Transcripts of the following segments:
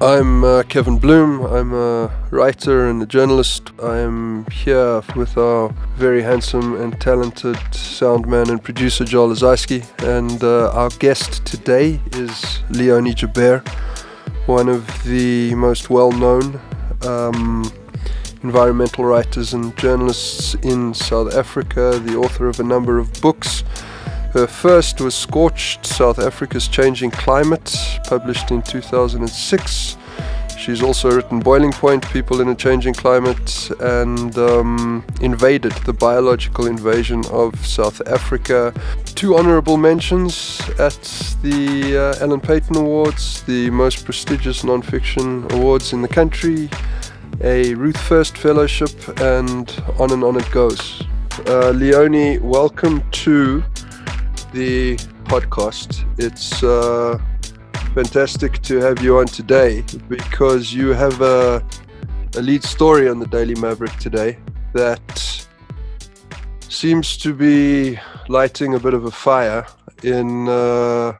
I'm uh, Kevin Bloom. I'm a writer and a journalist. I'm here with our very handsome and talented sound man and producer Joel Lazayski. And uh, our guest today is Leonie Joubert, one of the most well known um, environmental writers and journalists in South Africa, the author of a number of books. Her first was Scorched South Africa's Changing Climate, published in 2006. She's also written Boiling Point, People in a Changing Climate, and um, Invaded, the biological invasion of South Africa. Two honorable mentions at the uh, Alan Paton Awards, the most prestigious non-fiction awards in the country, a Ruth First Fellowship, and on and on it goes. Uh, Leonie, welcome to the podcast. It's uh, fantastic to have you on today because you have a, a lead story on the Daily Maverick today that seems to be lighting a bit of a fire in uh,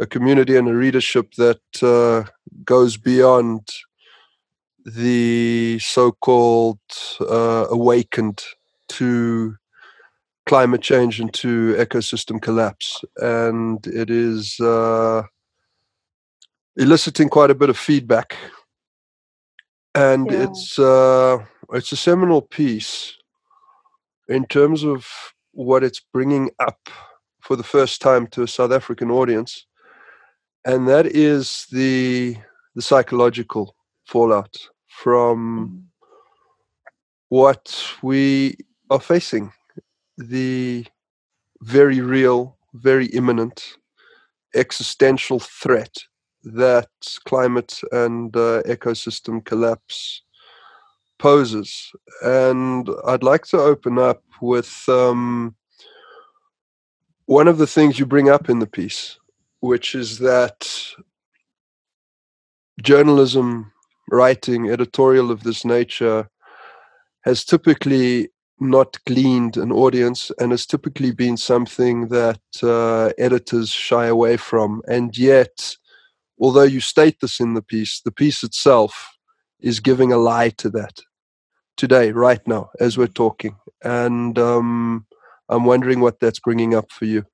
a community and a readership that uh, goes beyond the so-called uh, awakened to climate change and to ecosystem collapse, and it is uh, eliciting quite a bit of feedback. And yeah. it's uh, it's a seminal piece in terms of what it's bringing up for the first time to a South African audience, and that is the the psychological fallout from mm. what we are facing the very real, very imminent existential threat that climate and uh, ecosystem collapse poses. And I'd like to open up with um, one of the things you bring up in the piece, which is that journalism, writing, editorial of this nature has typically not gleaned an audience and has typically been something that uh, editors shy away from. And yet, although you state this in the piece, the piece itself is giving a lie to that today, right now, as we're talking. And um, I'm wondering what that's bringing up for you.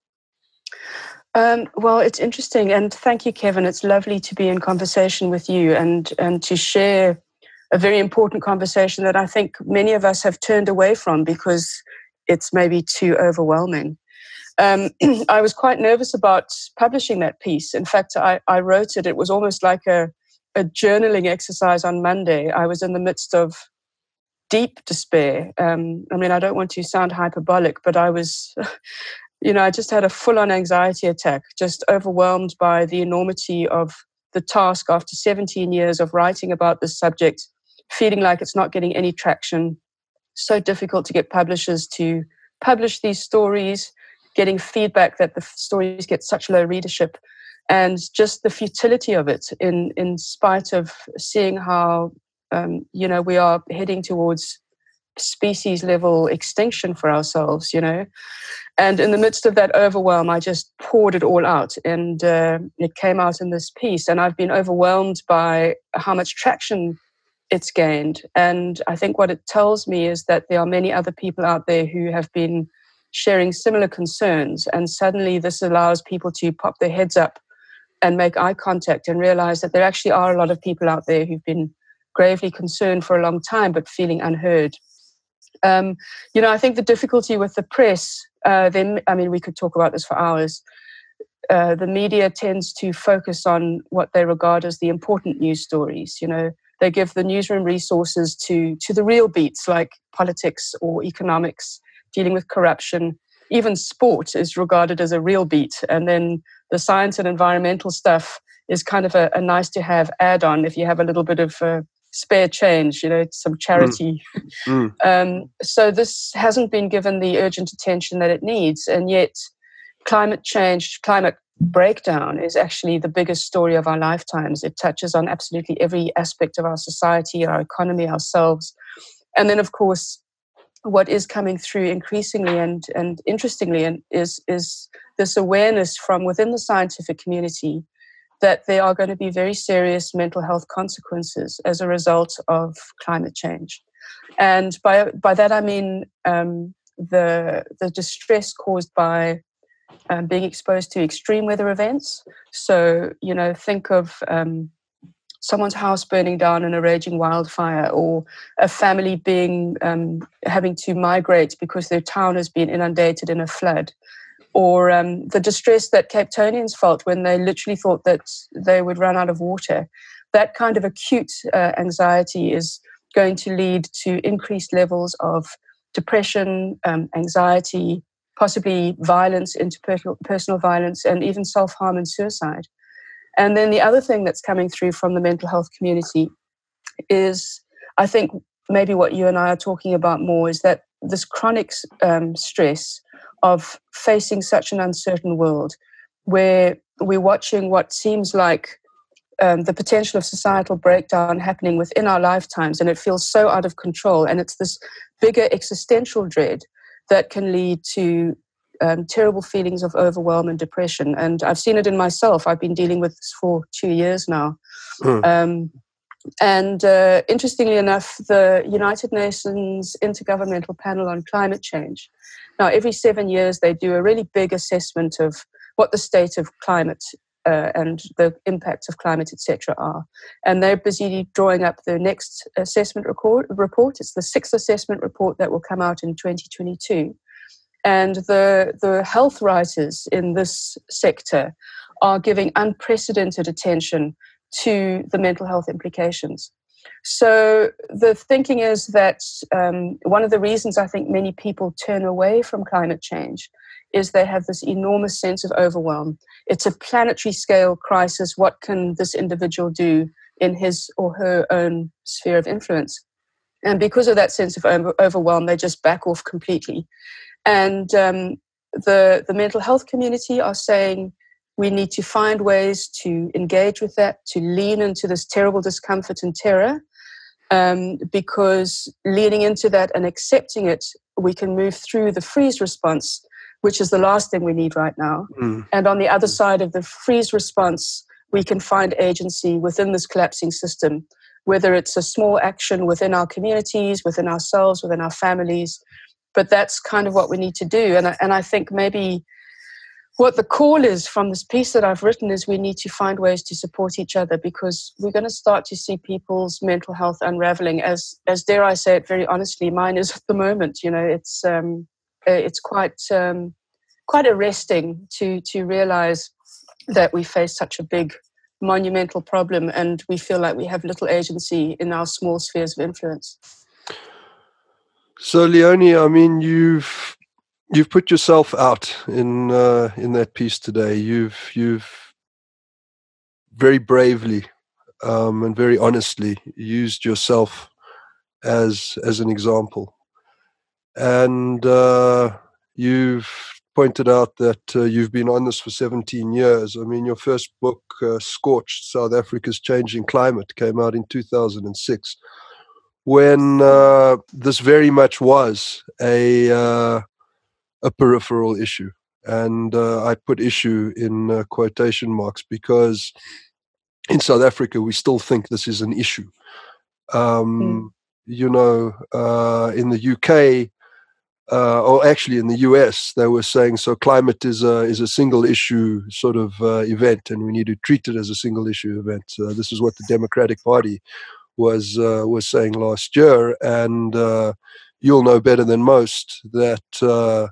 Um, well, it's interesting, and thank you, Kevin. It's lovely to be in conversation with you and and to share a very important conversation that I think many of us have turned away from because it's maybe too overwhelming. Um, I was quite nervous about publishing that piece. In fact, I, I wrote it, it was almost like a, a, journaling exercise on Monday. I was in the midst of deep despair. Um, I mean, I don't want to sound hyperbolic, but I was, you know, I just had a full on anxiety attack, just overwhelmed by the enormity of the task after 17 years of writing about this subject feeling like it's not getting any traction. So difficult to get publishers to publish these stories, getting feedback that the stories get such low readership, and just the futility of it. In in spite of seeing how um, you know we are heading towards species level extinction for ourselves, you know. And in the midst of that overwhelm, I just poured it all out, and uh, it came out in this piece. And I've been overwhelmed by how much traction it's gained. And I think what it tells me is that there are many other people out there who have been sharing similar concerns. And suddenly this allows people to pop their heads up and make eye contact and realize that there actually are a lot of people out there who've been gravely concerned for a long time but feeling unheard. Um, you know, I think the difficulty with the press, uh, then, I mean, we could talk about this for hours. Uh, the media tends to focus on what they regard as the important news stories. You know, they give the newsroom resources to, to the real beats like politics or economics, dealing with corruption. Even sport is regarded as a real beat. And then the science and environmental stuff is kind of a, a nice to have add on if you have a little bit of uh, spare change, you know, some charity. Mm. Mm. Um, so this hasn't been given the urgent attention that it needs. And yet, climate change, climate breakdown is actually the biggest story of our lifetimes. It touches on absolutely every aspect of our society, our economy, ourselves. And then, of course, what is coming through increasingly and, and interestingly and is, is this awareness from within the scientific community that there are going to be very serious mental health consequences as a result of climate change. And by, by that I mean um, the, the distress caused by um, being exposed to extreme weather events. So, you know, think of um, someone's house burning down in a raging wildfire or a family being um, having to migrate because their town has been inundated in a flood or um, the distress that Capetonians felt when they literally thought that they would run out of water. That kind of acute uh, anxiety is going to lead to increased levels of depression, um, anxiety, possibly violence, interpersonal personal violence, and even self harm and suicide. And then the other thing that's coming through from the mental health community is, I think, maybe what you and I are talking about more is that this chronic um, stress of facing such an uncertain world where we're watching what seems like um, the potential of societal breakdown happening within our lifetimes, and it feels so out of control. And it's this bigger existential dread that can lead to um, terrible feelings of overwhelm and depression. And I've seen it in myself. I've been dealing with this for two years now. Mm. Um, and uh, interestingly enough, the United Nations Intergovernmental Panel on Climate Change now, every seven years, they do a really big assessment of what the state of climate uh, and the impacts of climate, etc., are. And they're busy drawing up the next assessment report, report. It's the sixth assessment report that will come out in 2022. And the, the health writers in this sector are giving unprecedented attention to the mental health implications. So the thinking is that um, one of the reasons I think many people turn away from climate change is they have this enormous sense of overwhelm. It's a planetary scale crisis. What can this individual do in his or her own sphere of influence? And because of that sense of overwhelm, they just back off completely. And um, the, the mental health community are saying we need to find ways to engage with that, to lean into this terrible discomfort and terror, um, because leaning into that and accepting it, we can move through the freeze response, which is the last thing we need right now. Mm. And on the other side of the freeze response, we can find agency within this collapsing system, whether it's a small action within our communities, within ourselves, within our families. But that's kind of what we need to do. And, and I think maybe what the call is from this piece that I've written is we need to find ways to support each other because we're going to start to see people's mental health unraveling. As as dare I say it very honestly, mine is at the moment. You know, it's um, uh, it's quite um, quite arresting to to realize that we face such a big monumental problem and we feel like we have little agency in our small spheres of influence. So, Leonie, I mean, you've you've put yourself out in uh, in that piece today. You've you've very bravely um, and very honestly used yourself as as an example, and uh, you've pointed out that uh, you've been on this for 17 years. I mean, your first book, uh, "Scorched: South Africa's Changing Climate," came out in 2006 when uh, this very much was a uh, a peripheral issue. And uh, I put issue in uh, quotation marks because in South Africa, we still think this is an issue. Um, mm. You know, uh, in the UK, uh, or actually in the US, they were saying so climate is a is a single issue sort of uh, event, and we need to treat it as a single issue event. Uh, this is what the Democratic Party was uh, was saying last year, and uh, you'll know better than most that uh,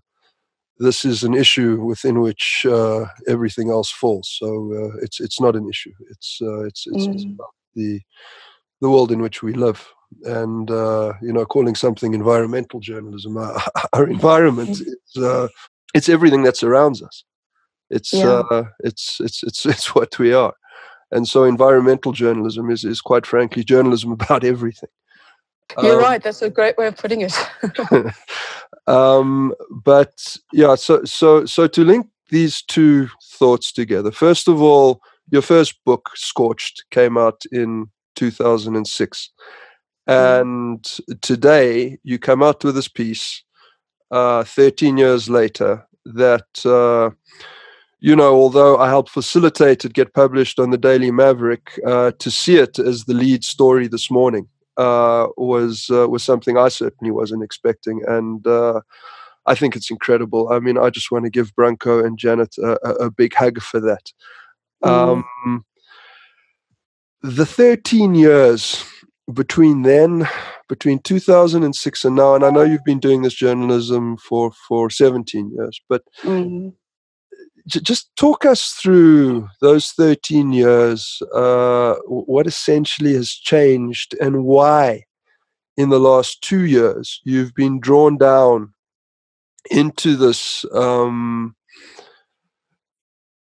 this is an issue within which uh, everything else falls. So uh, it's it's not an issue. It's uh, it's it's, mm. it's, about the the world in which we live, and uh, you know, calling something environmental journalism our, our environment. Mm. It's uh, it's everything that surrounds us. It's yeah. Uh, it's it's it's it's what we are, and so environmental journalism is is quite frankly journalism about everything. You're um, right. That's a great way of putting it. um, but yeah, so so so to link these two thoughts together. First of all, your first book, Scorched, came out in 2006, mm. And today you come out with this piece, uh, 13 years later, that uh, you know, although I helped facilitate it get published on the Daily Maverick, uh, to see it as the lead story this morning uh, was uh, was something I certainly wasn't expecting, and uh, I think it's incredible. I mean, I just want to give Branko and Janet a, a big hug for that. Mm. Um, the 13 years between then, between 2006 and now, and I know you've been doing this journalism for for 17 years, but. Mm just talk us through those 13 years, uh, what essentially has changed and why in the last two years you've been drawn down into this um,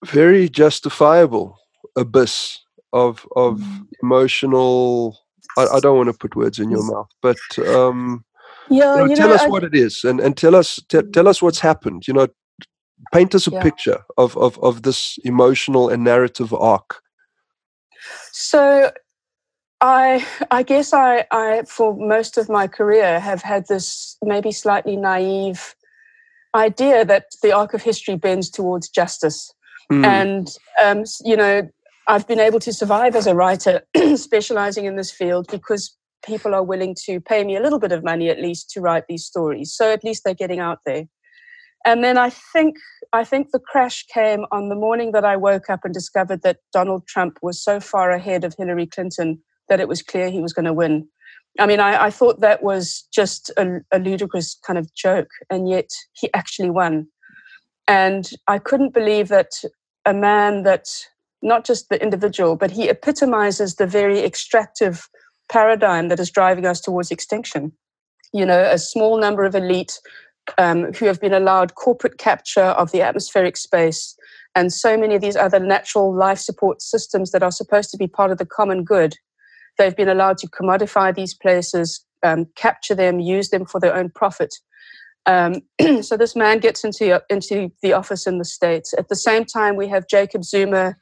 very justifiable abyss of of mm. emotional I, I, don't want to put words in your mouth but um, yeah, you know, tell know, us I, what it is and, and tell us t- tell us what's happened you know paint us a yeah. picture of, of of this emotional and narrative arc so i i guess i i for most of my career have had this maybe slightly naive idea that the arc of history bends towards justice mm. and um, you know i've been able to survive as a writer specializing in this field because people are willing to pay me a little bit of money at least to write these stories so at least they're getting out there and then I think I think the crash came on the morning that I woke up and discovered that Donald Trump was so far ahead of Hillary Clinton that it was clear he was going to win. I mean, I, I thought that was just a, a, ludicrous kind of joke, and yet he actually won. And I couldn't believe that a man that not just the individual, but he epitomizes the very extractive paradigm that is driving us towards extinction. You know, a small number of elite um, who have been allowed corporate capture of the atmospheric space and so many of these other natural life support systems that are supposed to be part of the common good. They've been allowed to commodify these places, um, capture them, use them for their own profit. Um, so this man gets into into the office in the states. At the same time, we have Jacob Zuma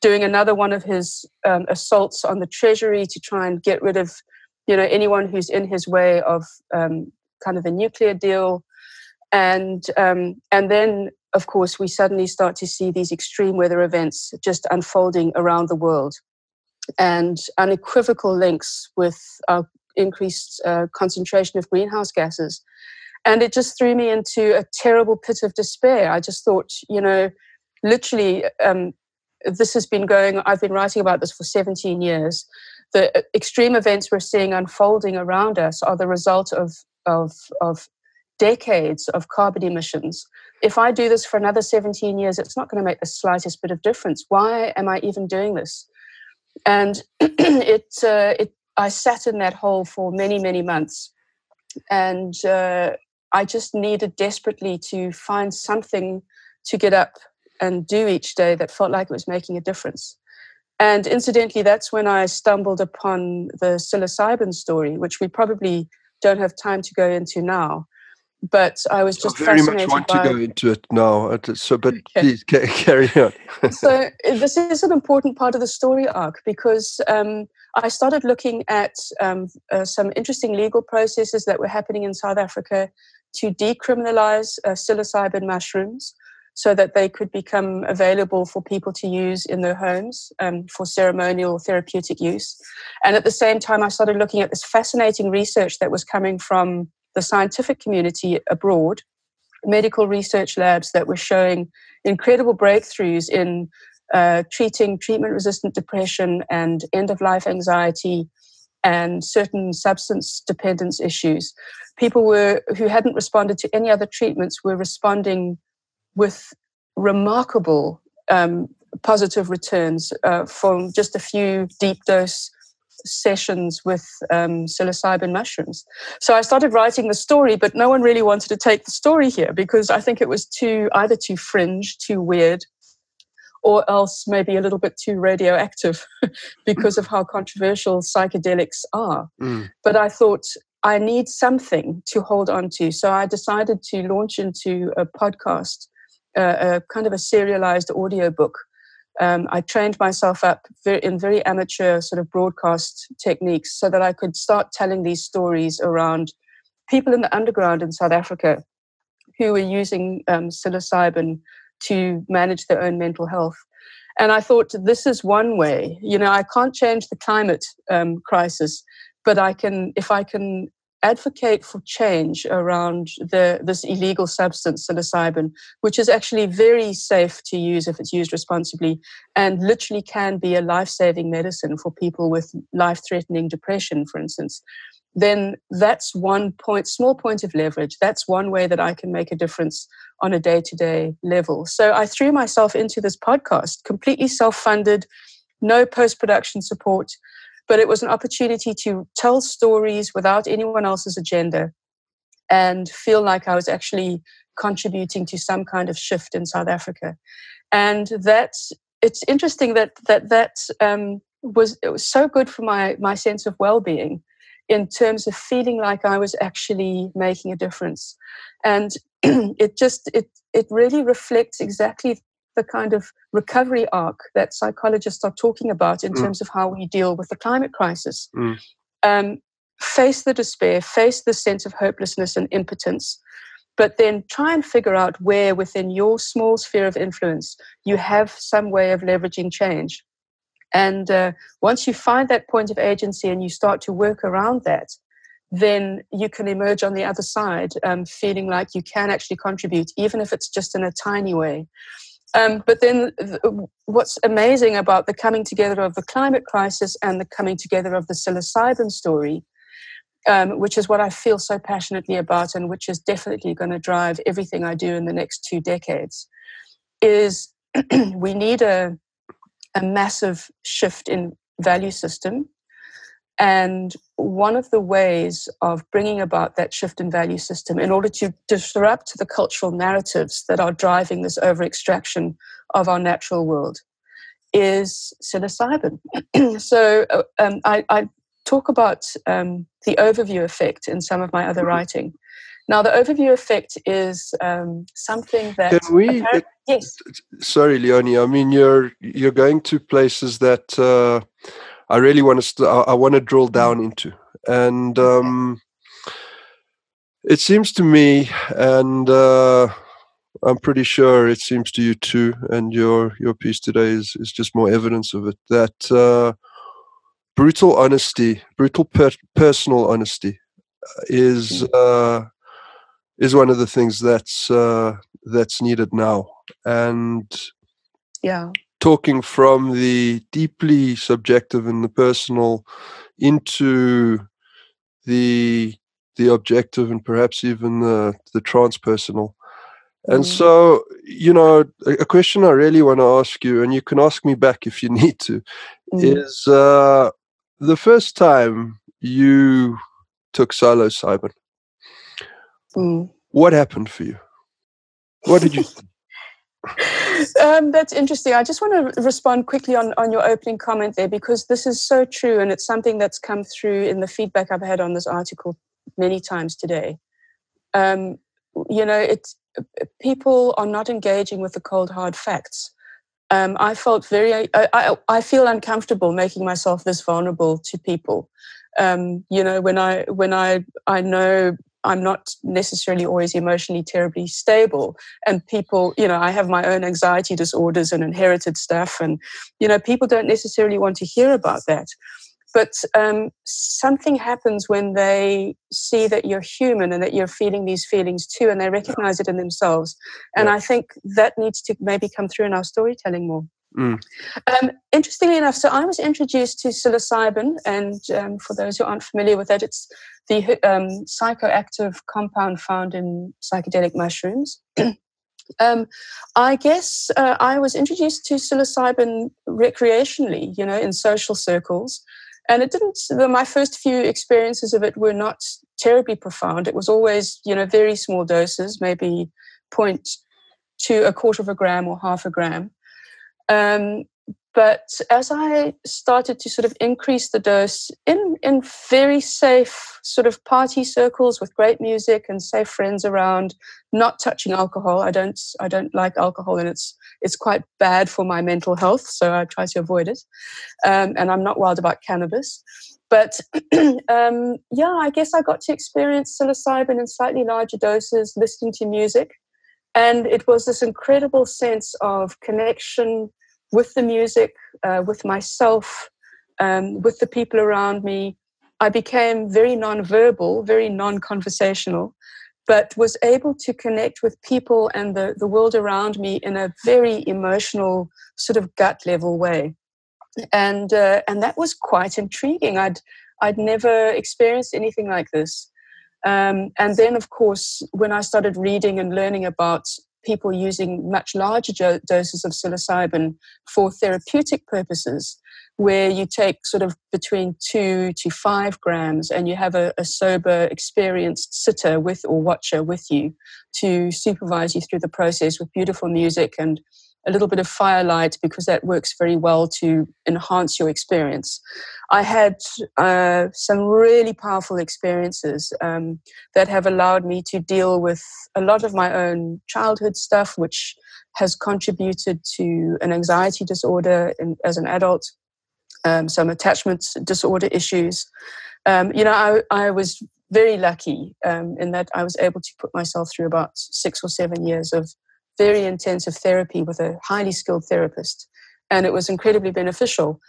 doing another one of his um, assaults on the Treasury to try and get rid of, you know, anyone who's in his way of um, kind of a nuclear deal. And um, and then of course we suddenly start to see these extreme weather events just unfolding around the world and unequivocal links with our increased uh, concentration of greenhouse gases. And it just threw me into a terrible pit of despair. I just thought you know literally um, this has been going i've been writing about this for 17 years the extreme events we're seeing unfolding around us are the result of of, of decades of carbon emissions. If I do this for another 17 years, it's not going to make the slightest bit of difference. Why am I even doing this? And it, uh, it, I sat in that hole for many, many months. And uh, I just needed desperately to find something to get up and do each day that felt like it was making a difference. And incidentally, that's when I stumbled upon the psilocybin story, which we probably don't have time to go into now but I was just I very much want to go into it now. So, but okay. please carry on. so this is an important part of the story arc because um, I started looking at um, uh, some interesting legal processes that were happening in South Africa to decriminalize uh, psilocybin mushrooms so that they could become available for people to use in their homes um, for ceremonial therapeutic use. And at the same time, I started looking at this fascinating research that was coming from the scientific community abroad, medical research labs that were showing incredible breakthroughs in uh, treating treatment resistant depression and end of life anxiety and certain substance dependence issues. People were who hadn't responded to any other treatments were responding with remarkable um, positive returns uh, from just a few deep dose sessions with um, psilocybin mushrooms. So I started writing the story, but no one really wanted to take the story here because I think it was too either too fringe, too weird, or else maybe a little bit too radioactive because of how controversial psychedelics are. Mm. But I thought I need something to hold on to. So I decided to launch into a podcast, a kind of a serialized audio book um, I trained myself up in very amateur sort of broadcast techniques so that I could start telling these stories around people in the underground in South Africa who were using um, psilocybin to manage their own mental health. And I thought this is one way. You know, I can't change the climate um, crisis, but I can, if I can advocate for change around the, this illegal substance, psilocybin, which is actually very safe to use if it's used responsibly and literally can be a life saving medicine for people with life threatening depression, for instance then that's one point, small point of leverage. That's one way that I can make a difference on a day to day level. So I threw myself into this podcast, completely self funded, no post production support, but it was an opportunity to tell stories without anyone else's agenda and feel like I was actually contributing to some kind of shift in South Africa. And that's, it's interesting that that, that um, was, it was so good for my, my sense of well being in terms of feeling like I was actually making a difference. And it just it it really reflects exactly the kind of recovery arc that psychologists are talking about in mm. terms of how we deal with the climate crisis. Mm. Um, face the despair, face the sense of hopelessness and impotence, but then try and figure out where within your small sphere of influence you have some way of leveraging change. And uh, once you find that point of agency and you start to work around that, then you can emerge on the other side um, feeling like you can actually contribute, even if it's just in a tiny way. Um, but then, th- what's amazing about the coming together of the climate crisis and the coming together of the psilocybin story, um, which is what I feel so passionately about and which is definitely going to drive everything I do in the next two decades, is we need a a massive shift in value system. And one of the ways of bringing about that shift in value system in order to disrupt the cultural narratives that are driving this over extraction of our natural world is psilocybin. so uh, um, I, I, talk about um, the overview effect in some of my other writing. Now, the overview effect is um, something that. Can we? yes. Sorry, Leonie. I mean, you're you're going to places that uh, I really want to. St- I, want to drill down into, and um, it seems to me, and uh, I'm pretty sure it seems to you too, and your your piece today is is just more evidence of it. That uh, brutal honesty, brutal per- personal honesty, uh, is. Hmm. Uh, is one of the things that's uh, that's needed now. And yeah, talking from the deeply subjective and the personal into the the objective and perhaps even the the transpersonal. And mm. so, you know, a, a, question I really want to ask you, and you can ask me back if you need to, mm. is uh, the first time you took psilocybin. Mm. What happened for you? What did you? um, that's interesting. I just want to respond quickly on, on your opening comment there because this is so true and it's something that's come through in the feedback I've had on this article many times today. Um, you know, it's people are not engaging with the cold hard facts. Um, I felt very, I, I, I, feel uncomfortable making myself this vulnerable to people. Um, you know, when I when I I know I'm not necessarily always emotionally terribly stable. And people, you know, I have my own anxiety disorders and inherited stuff. And, you know, people don't necessarily want to hear about that. But um, something happens when they see that you're human and that you're feeling these feelings too, and they recognize it in themselves. And yeah. I think that needs to maybe come through in our storytelling more. Mm. Um, interestingly enough, so I was introduced to psilocybin, and um, for those who aren't familiar with that, it's the um, psychoactive compound found in psychedelic mushrooms. Um, I guess uh, I was introduced to psilocybin recreationally, you know, in social circles. And it didn't, my first few experiences of it were not terribly profound. It was always, you know, very small doses, maybe point to a quarter of a gram or half a gram. Um, but as I started to sort of increase the dose in, in very safe sort of party circles with great music and safe friends around, not touching alcohol. I don't I don't like alcohol and it's it's quite bad for my mental health, so I try to avoid it. Um, and I'm not wild about cannabis. But um, yeah, I guess I got to experience psilocybin in slightly larger doses, listening to music And it was this incredible sense of connection with the music, uh, with myself, um, with the people around me. I became very non-verbal, very non-conversational, but was able to connect with people and the, the world around me in a very emotional, sort of gut level way. And uh, and that was quite intriguing. I'd I'd never experienced anything like this. Um, and then, of course, when I started reading and learning about people using much larger jo- doses of psilocybin for therapeutic purposes, where you take sort of between two to five grams and you have a, a, sober, experienced sitter with or watcher with you to supervise you through the process with beautiful music and a little bit of firelight because that works very well to enhance your experience. I had uh, some really powerful experiences um, that have allowed me to deal with a lot of my own childhood stuff, which has contributed to an anxiety disorder in, as an adult, um, some attachment disorder issues. Um, you know, I, I, was very lucky um, in that I was able to put myself through about six or seven years of very intensive therapy with a highly skilled therapist. And it was incredibly beneficial.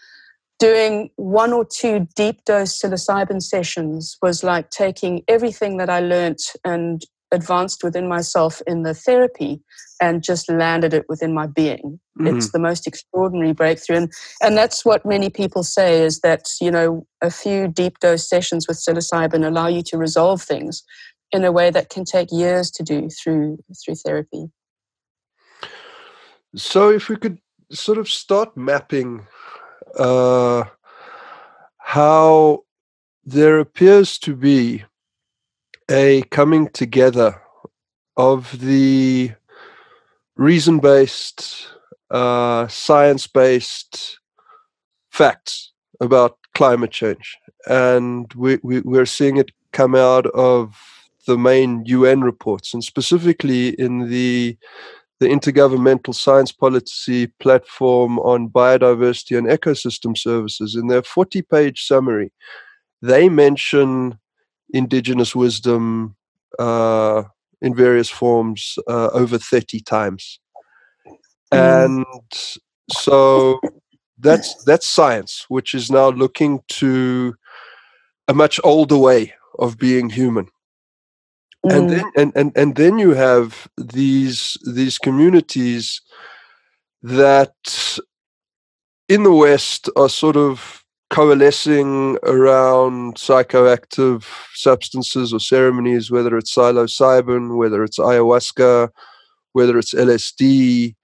Doing one or two deep dose psilocybin sessions was like taking everything that I learnt and advanced within myself in the therapy and just landed it within my being. Mm-hmm. It's the most extraordinary breakthrough. And, and that's what many people say is that, you know, a few deep dose sessions with psilocybin allow you to resolve things in a way that can take years to do through through therapy. So, if we could sort of start mapping uh, how there appears to be a coming together of the reason based, uh, science based facts about climate change. And we, we, we're seeing it come out of the main UN reports, and specifically in the the Intergovernmental Science Policy Platform on Biodiversity and Ecosystem Services, in their 40 page summary, they mention indigenous wisdom uh, in various forms uh, over 30 times. Mm. And so that's that's science, which is now looking to a much older way of being human and mm. then and, and and then you have these these communities that in the west are sort of coalescing around psychoactive substances or ceremonies whether it's psilocybin whether it's ayahuasca whether it's lsd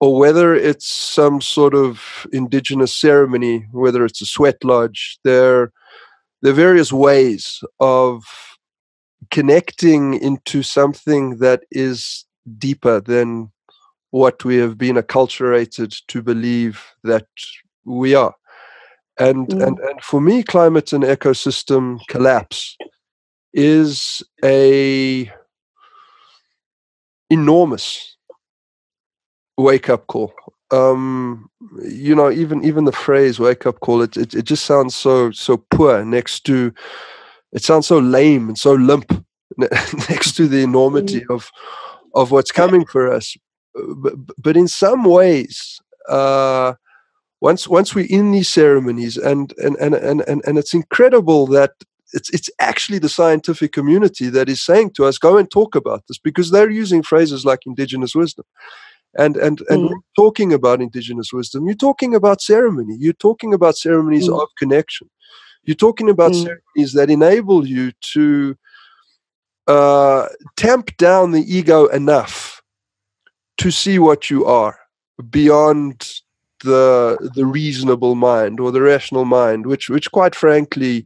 or whether it's some sort of indigenous ceremony whether it's a sweat lodge there there are various ways of connecting into something that is deeper than what we have been acculturated to believe that we are. And, mm. and, and for me, climate and ecosystem collapse is a enormous wake up call. Um, you know, even even the phrase "wake up call" it, it it just sounds so so poor next to it sounds so lame and so limp next to the enormity mm. of of what's coming for us. But, but in some ways, uh, once once we're in these ceremonies, and and and and and, and it's incredible that it's it's actually the scientific community that is saying to us, go and talk about this, because they're using phrases like indigenous wisdom. And and and mm. talking about indigenous wisdom, you're talking about ceremony. You're talking about ceremonies mm. of connection. You're talking about mm. ceremonies that enable you to uh, tamp down the ego enough to see what you are beyond the the reasonable mind or the rational mind, which which quite frankly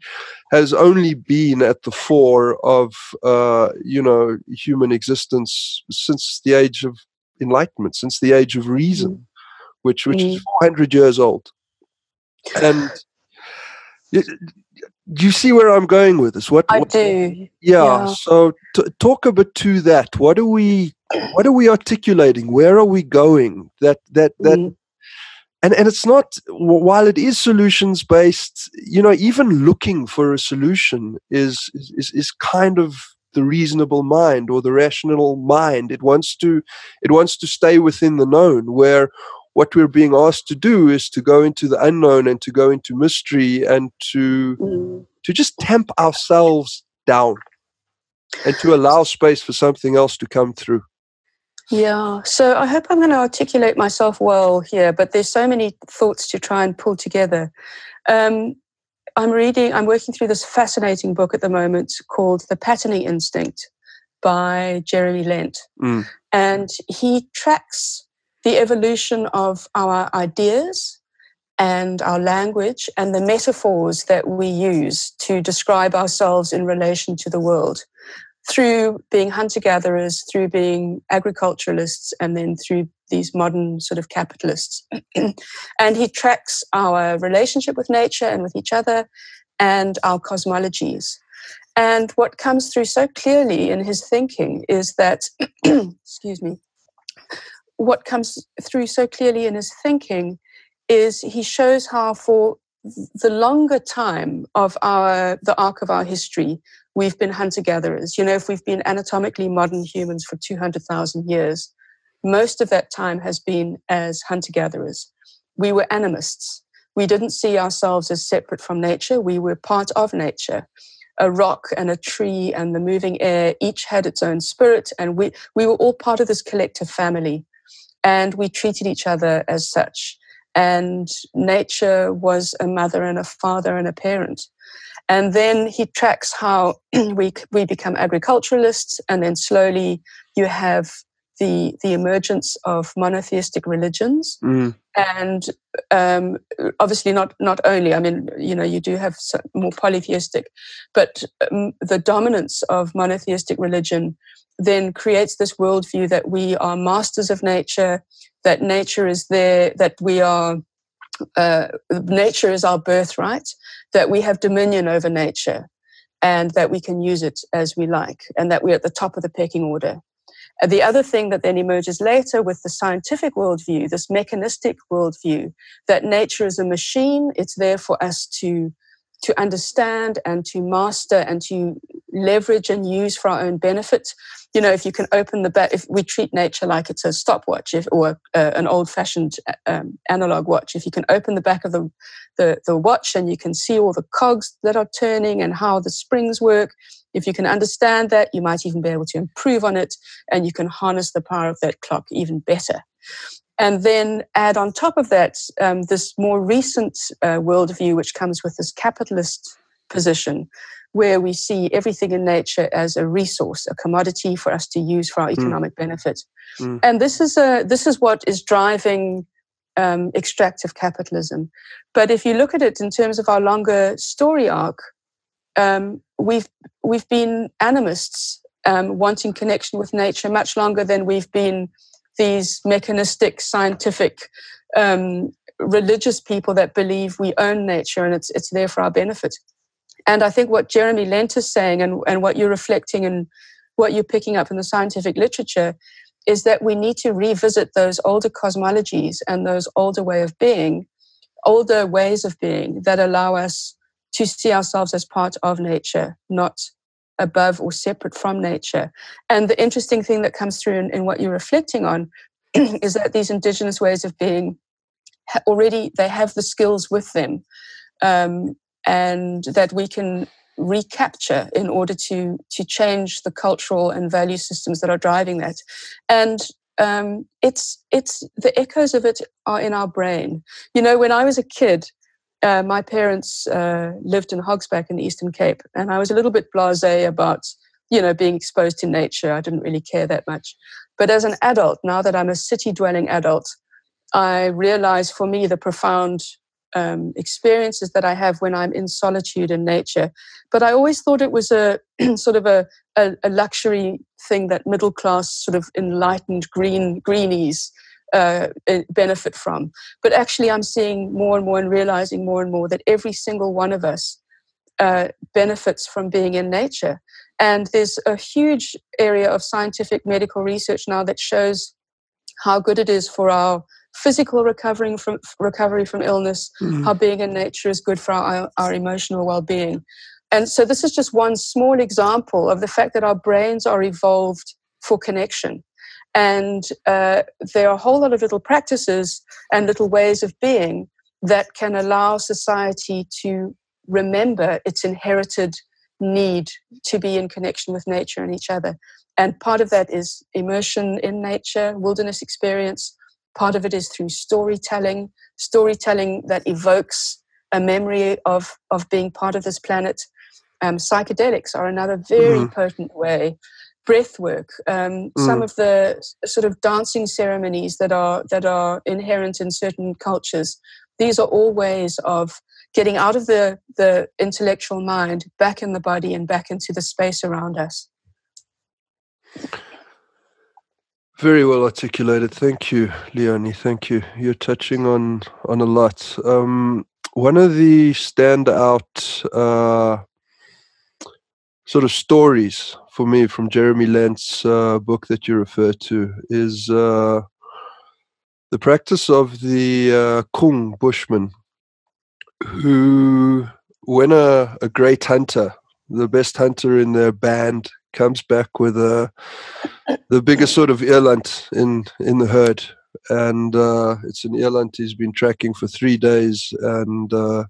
has only been at the fore of uh, you know human existence since the age of enlightenment, since the age of reason, mm. which which mm. is four hundred years old, and do you see where I'm going with this? What I what, do. Yeah. yeah. So t- talk a bit to that. What are we? What are we articulating? Where are we going? That that that. Mm. And, and it's not while it is solutions based you know even looking for a solution is is is kind of the reasonable mind or the rational mind. It wants to it wants to stay within the known where what we're being asked to do is to go into the unknown and to go into mystery and to mm. to just temp ourselves down and to allow space for something else to come through. Yeah, so I hope I'm going to articulate myself well here, but there's so many thoughts to try and pull together. Um, I'm reading, I'm working through this fascinating book at the moment called The Patterning Instinct by Jeremy Lent. Mm. And he tracks the evolution of our ideas and our language and the metaphors that we use to describe ourselves in relation to the world through being hunter gatherers, through being agriculturalists, and then through these modern sort of capitalists. and he tracks our relationship with nature and with each other and our cosmologies. And what comes through so clearly in his thinking is that, excuse me, what comes through so clearly in his thinking is he shows how for the longer time of our the arc of our history we've been hunter gatherers you know if we've been anatomically modern humans for 200,000 years most of that time has been as hunter gatherers we were animists. We didn't see ourselves as separate from nature. We were part of nature. A rock and a tree and the moving air each had its own spirit and we we were all part of this collective family and we treated each other as such and nature was a mother and a father and a parent. And then he tracks how we, we become agriculturalists, and then slowly you have the, the emergence of monotheistic religions. Mm. And um, obviously, not, not only, I mean, you know, you do have more polytheistic, but um, the dominance of monotheistic religion then creates this worldview that we are masters of nature, that nature is there, that we are, uh, nature is our birthright, that we have dominion over nature, and that we can use it as we like, and that we're at the top of the pecking order. The other thing that then emerges later with the scientific worldview, this mechanistic worldview, that nature is a machine, it's there for us to to understand and to master and to leverage and use for our own benefit. You know, if you can open the back, if we treat nature like it's a stopwatch if, or uh, an old fashioned um, analog watch, if you can open the back of the, the, the watch and you can see all the cogs that are turning and how the springs work, if you can understand that, you might even be able to improve on it and you can harness the power of that clock even better and then add on top of that um, this more recent uh, worldview, which comes with this capitalist position, where we see everything in nature as a resource, a commodity for us to use for our hmm. economic mm. benefit. Mm. And this is a this is what is driving um, extractive capitalism. But if you look at it in terms of our longer story arc, um, we've we've been animists um, wanting connection with nature much longer than we've been these mechanistic, scientific, um, religious people that believe we own nature and it's it's there for our benefit. And I think what Jeremy Lent is saying and, and what you're reflecting and what you're picking up in the scientific literature is that we need to revisit those older cosmologies and those older way of being, older ways of being that allow us to see ourselves as part of nature, not above or separate from nature. And the interesting thing that comes through in, in what you're reflecting on is that these indigenous ways of being already they have the skills with them um, and that we can recapture in order to to change the cultural and value systems that are driving that and um, it's it's the echoes of it are in our brain you know when i was a kid uh, my parents uh, lived in Hogsback in the Eastern Cape, and I was a little bit blasé about, you know, being exposed to nature. I didn't really care that much. But as an adult, now that I'm a city-dwelling adult, I realize for me the profound um, experiences that I have when I'm in solitude in nature. But I always thought it was a sort of a, a, a luxury thing that middle class, sort of enlightened green greenies uh, benefit from. But actually, I'm seeing more and more and realizing more and more that every single one of us uh, benefits from being in nature. And there's a huge area of scientific medical research now that shows how good it is for our physical recovering from recovery from illness, mm-hmm. how being in nature is good for our, our emotional well-being. And so this is just one small example of the fact that our brains are evolved for connection. And uh, there are a whole lot of little practices and little ways of being that can allow society to remember its inherited need to be in connection with nature and each other. And part of that is immersion in nature, wilderness experience. Part of it is through storytelling, storytelling that evokes a memory of, of being part of this planet. Um, psychedelics are another very mm-hmm. potent way. Breath work, um, mm. some of the sort of dancing ceremonies that are that are inherent in certain cultures. These are all ways of getting out of the, the intellectual mind, back in the body, and back into the space around us. Very well articulated. Thank you, Leonie. Thank you. You're touching on on a lot. Um, one of the standout uh, sort of stories for me from Jeremy Lent's uh, book that you refer to is uh, the practice of the uh, Kung Bushman who, when a, a great hunter, the best hunter in their band, comes back with a the biggest sort of eland in in the herd, and uh, it's an eland he's been tracking for three days, and uh,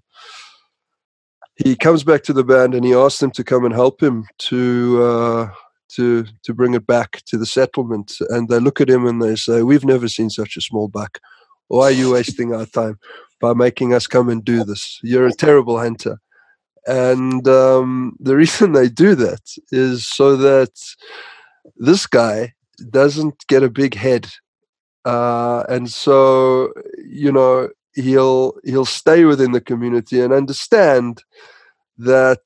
he comes back to the band and he asks them to come and help him to. Uh, to to bring it back to the settlement, and they look at him and they say, "We've never seen such a small buck. Why are you wasting our time?" by making us come and do this. You're a terrible hunter. And um, the reason they do that is so that this guy doesn't get a big head. Uh, and so, you know, he'll he'll stay within the community and understand that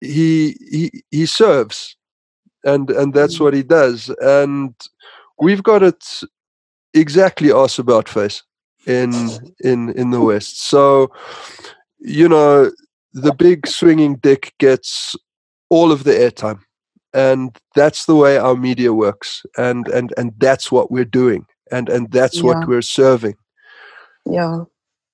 he he he serves and and that's mm. what he does and we've got it exactly us about face in in in the West. So, you know, the big swinging dick gets all of the airtime, and that's the way our media works, and and and that's what we're doing, and and that's yeah. what we're serving. Yeah.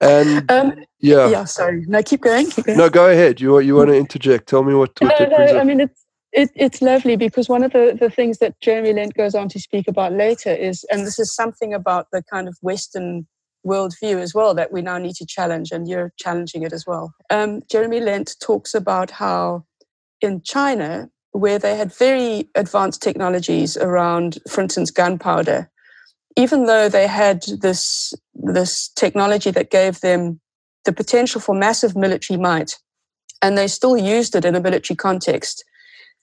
And um, yeah, yeah. Sorry, no, keep going. Keep going. No, go ahead. You you want to interject? Tell me what. what no, no. I mean, it's it, it's lovely because one of the, the things that Jeremy Lent goes on to speak about later is, and this is something about the kind of Western worldview as well that we now need to challenge, and you're challenging it as well. Um, Jeremy Lent talks about how in China, where they had very advanced technologies around, for instance, gunpowder, even though they had this, this technology that gave them the potential for massive military might, and they still used it in a military context,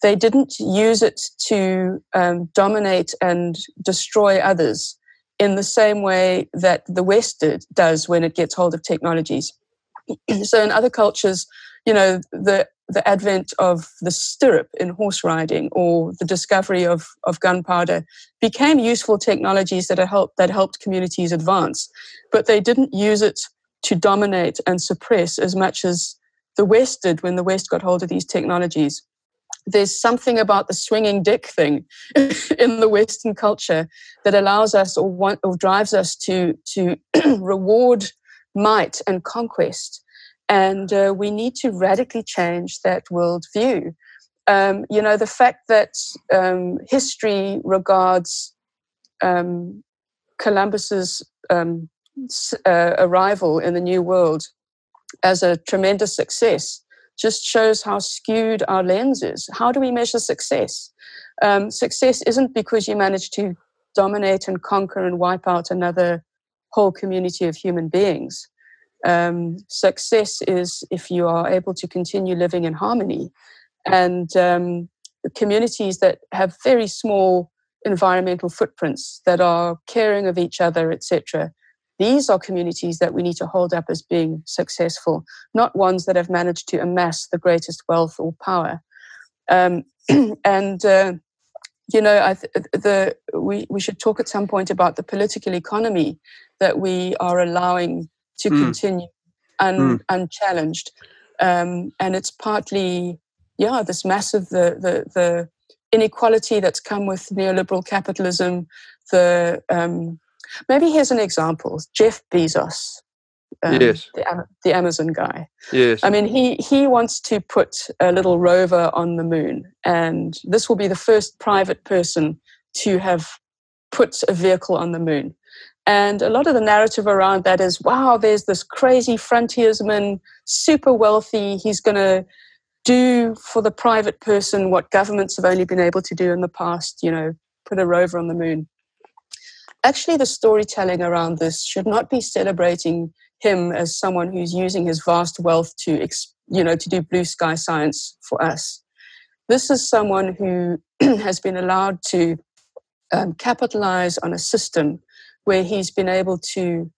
they didn't use it to um, dominate and destroy others in the same way that the West did, does when it gets hold of technologies. so in other cultures, you know, the the advent of the stirrup in horse riding or the discovery of, of gunpowder became useful technologies that helped that helped communities advance. But they didn't use it to dominate and suppress as much as the West did when the West got hold of these technologies there's something about the swinging dick thing in the Western culture that allows us or, want, or drives us to to reward might and conquest, and uh, we need to radically change that worldview. Um, you know, the fact that um, history regards um, Columbus's um, uh, arrival in the New World as a tremendous success just shows how skewed our lens is. How do we measure success? Um, success isn't because you manage to dominate and conquer and wipe out another whole community of human beings. Um, success is if you are able to continue living in harmony. And um, communities that have very small environmental footprints, that are caring of each other, etc., these are communities that we need to hold up as being successful, not ones that have managed to amass the greatest wealth or power. Um, and uh, you know, th- the we we should talk at some point about the political economy that we are allowing to mm. continue un, mm. unchallenged, um, and it's partly yeah this massive the the the inequality that's come with neoliberal capitalism, the um, Maybe here's an example Jeff Bezos. Um, yes. The, the, Amazon guy. Yes. I mean, he he wants to put a little rover on the moon, and this will be the first private person to have put a vehicle on the moon. And a lot of the narrative around that is, wow, there's this crazy frontiersman, super wealthy. He's going to do for the private person what governments have only been able to do in the past, you know, put a rover on the moon. Actually, the storytelling around this should not be celebrating him as someone who's using his vast wealth to, you know, to do blue sky science for us. This is someone who has been allowed to um, capitalize on a system where he's been able to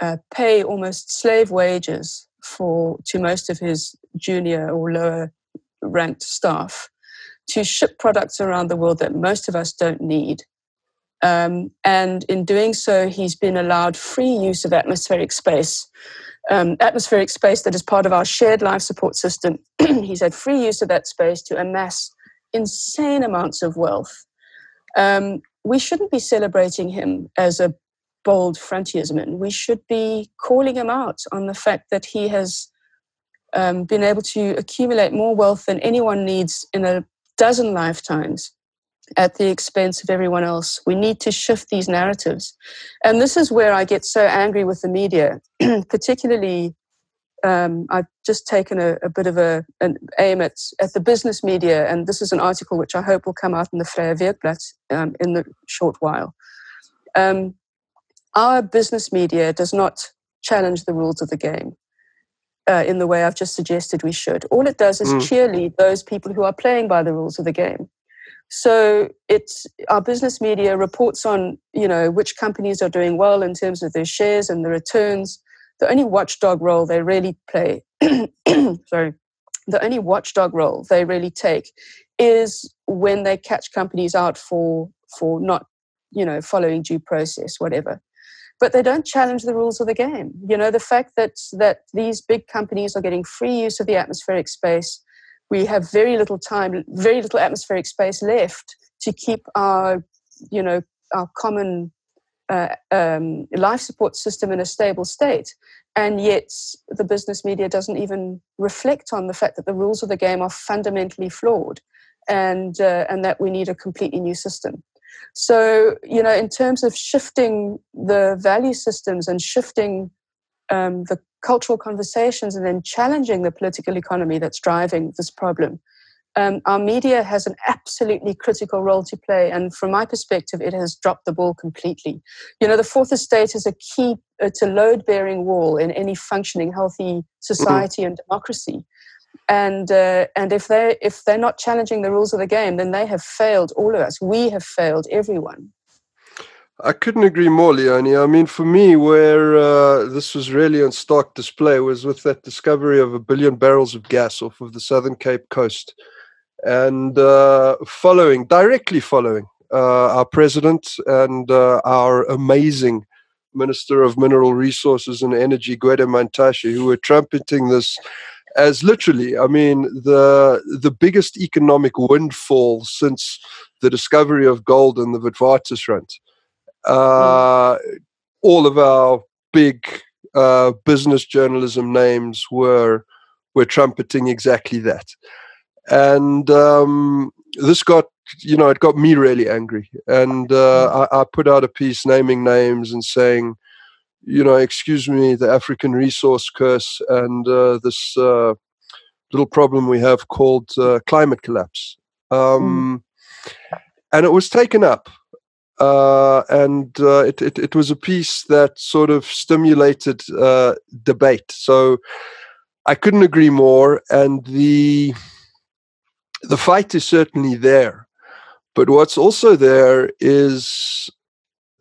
uh, pay almost slave wages for to most of his junior or lower ranked staff to ship products around the world that most of us don't need. Um, and in doing so, he's been allowed free use of atmospheric space. Um, atmospheric space that is part of our shared life support system. he's had free use of that space to amass insane amounts of wealth. Um, we shouldn't be celebrating him as a bold frontiersman. We should be calling him out on the fact that he has um, been able to accumulate more wealth than anyone needs in a dozen lifetimes at the expense of everyone else. We need to shift these narratives. And this is where I get so angry with the media, particularly. Um, I've just taken a, a bit of a, an aim at, at the business media, and this is an article which I hope will come out in the Vrye Weekblad um, in the short while. Um, our business media does not challenge the rules of the game uh, in the way I've just suggested we should. All it does is mm. cheerlead those people who are playing by the rules of the game. So it's our business media reports on you know which companies are doing well in terms of their shares and the returns. The only watchdog role they really play, sorry, the only watchdog role they really take is when they catch companies out for for not you know following due process, whatever but they don't challenge the rules of the game. You know, the fact that that these big companies are getting free use of the atmospheric space, we have very little time, very little atmospheric space left to keep our, you know, our common uh, um, life support system in a stable state. And yet, the business media doesn't even reflect on the fact that the rules of the game are fundamentally flawed, and uh, and that we need a completely new system. So, you know, in terms of shifting the value systems and shifting um, the cultural conversations and then challenging the political economy that's driving this problem, um, our media has an absolutely critical role to play. And from my perspective, it has dropped the ball completely. You know, the fourth estate is a key, it's a load bearing wall in any functioning, healthy mm-hmm. society mm-hmm. and democracy and uh, and if they if they're not challenging the rules of the game, then they have failed all of us. We have failed everyone. I couldn't agree more, Leonie. I mean, for me, where uh, this was really on stark display was with that discovery of a billion barrels of gas off of the southern Cape coast, and uh, following directly following uh, our president and uh, our amazing Minister of Mineral Resources and Energy, Gwede Mantashe, who were trumpeting this as literally, I mean, the the biggest economic windfall since the discovery of gold in the Witwatersrand. Uh, mm. All of our big uh, business journalism names were were trumpeting exactly that, and um, this got you know it got me really angry, and uh, mm. I, I put out a piece naming names and saying you know, excuse me, the African resource curse and uh, this uh, little problem we have called uh, climate collapse. Um, mm. And it was taken up. Uh, and uh, it, it, it, was a piece that sort of stimulated uh, debate. So I couldn't agree more. And the the fight is certainly there. But what's also there is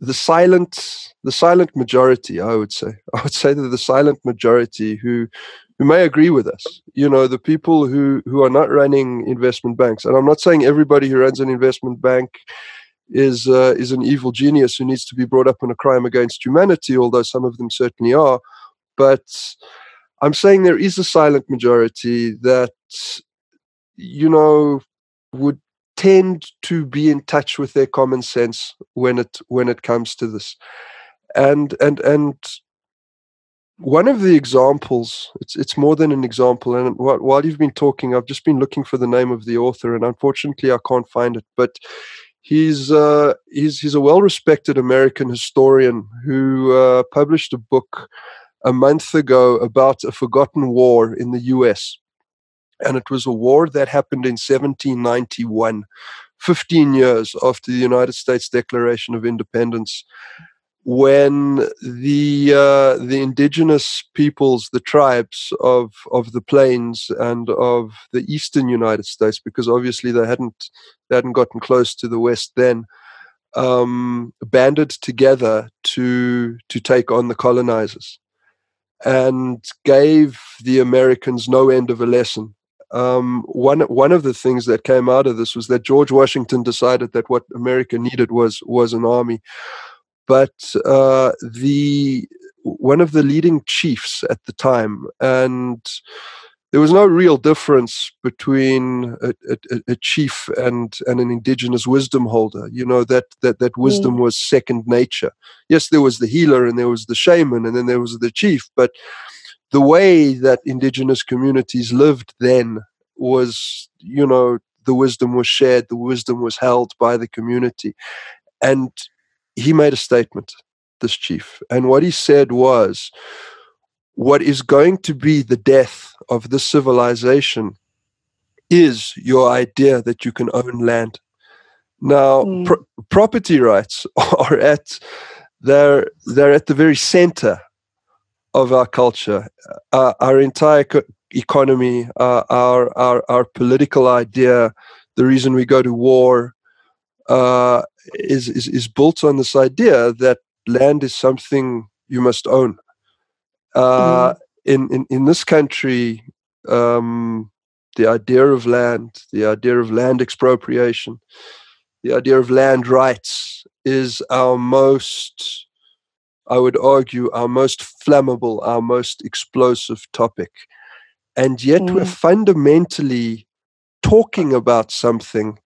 the silent the silent majority i would say. I would say that the silent majority who who may agree with us. You know the people who who are not running investment banks. And i'm not saying everybody who runs an investment bank is uh, is an evil genius who needs to be brought up on a crime against humanity although some of them certainly are. But i'm saying there is a silent majority that you know would tend to be in touch with their common sense when it when it comes to this. And and and one of the examples it's it's more than an example and while you've been talking i've just been looking for the name of the author and unfortunately i can't find it but he's uh, he's he's a well-respected american historian who uh, published a book a month ago about a forgotten war in the us and it was a war that happened in 1791 15 years after the united states declaration of independence when the uh, the indigenous peoples, the tribes of of the plains and of the eastern United States, because obviously they hadn't they hadn't gotten close to the west then, um, banded together to to take on the colonizers, and gave the Americans no end of a lesson. Um, one one of the things that came out of this was that George Washington decided that what America needed was was an army but uh, the one of the leading chiefs at the time, and there was no real difference between a, a, a, chief and, and an indigenous wisdom holder. You know that that that wisdom mm. was second nature. Yes, there was the healer and there was the shaman and then there was the chief, but the way that indigenous communities lived then was, you know, the wisdom was shared, the wisdom was held by the community, and he made a statement, this chief. And what he said was, what is going to be the death of this civilization is your idea that you can own land. Now, mm. pro- property rights are at they're they're at the very center of our culture. Uh, our entire co- economy, uh, our our our political idea, the reason we go to war, uh, is, is, is built on this idea that land is something you must own. Uh, mm. in, in, in this country, um, the idea of land, the idea of land expropriation, the idea of land rights is our most, I would argue, our most flammable, our most explosive topic. And yet mm. we're fundamentally talking about something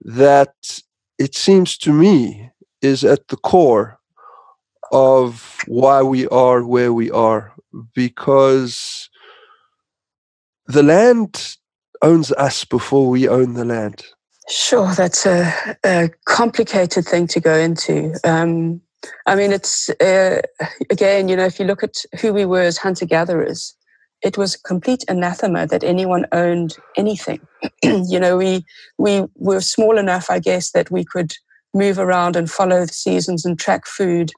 that it seems to me, is at the core of why we are where we are because the land owns us before we own the land. Sure, that's a, a complicated thing to go into. Um, I mean, it's uh, again, you know, if you look at who we were as hunter gatherers, it was complete anathema that anyone owned anything. you know, we we were small enough, I guess, that we could move around and follow the seasons and track food,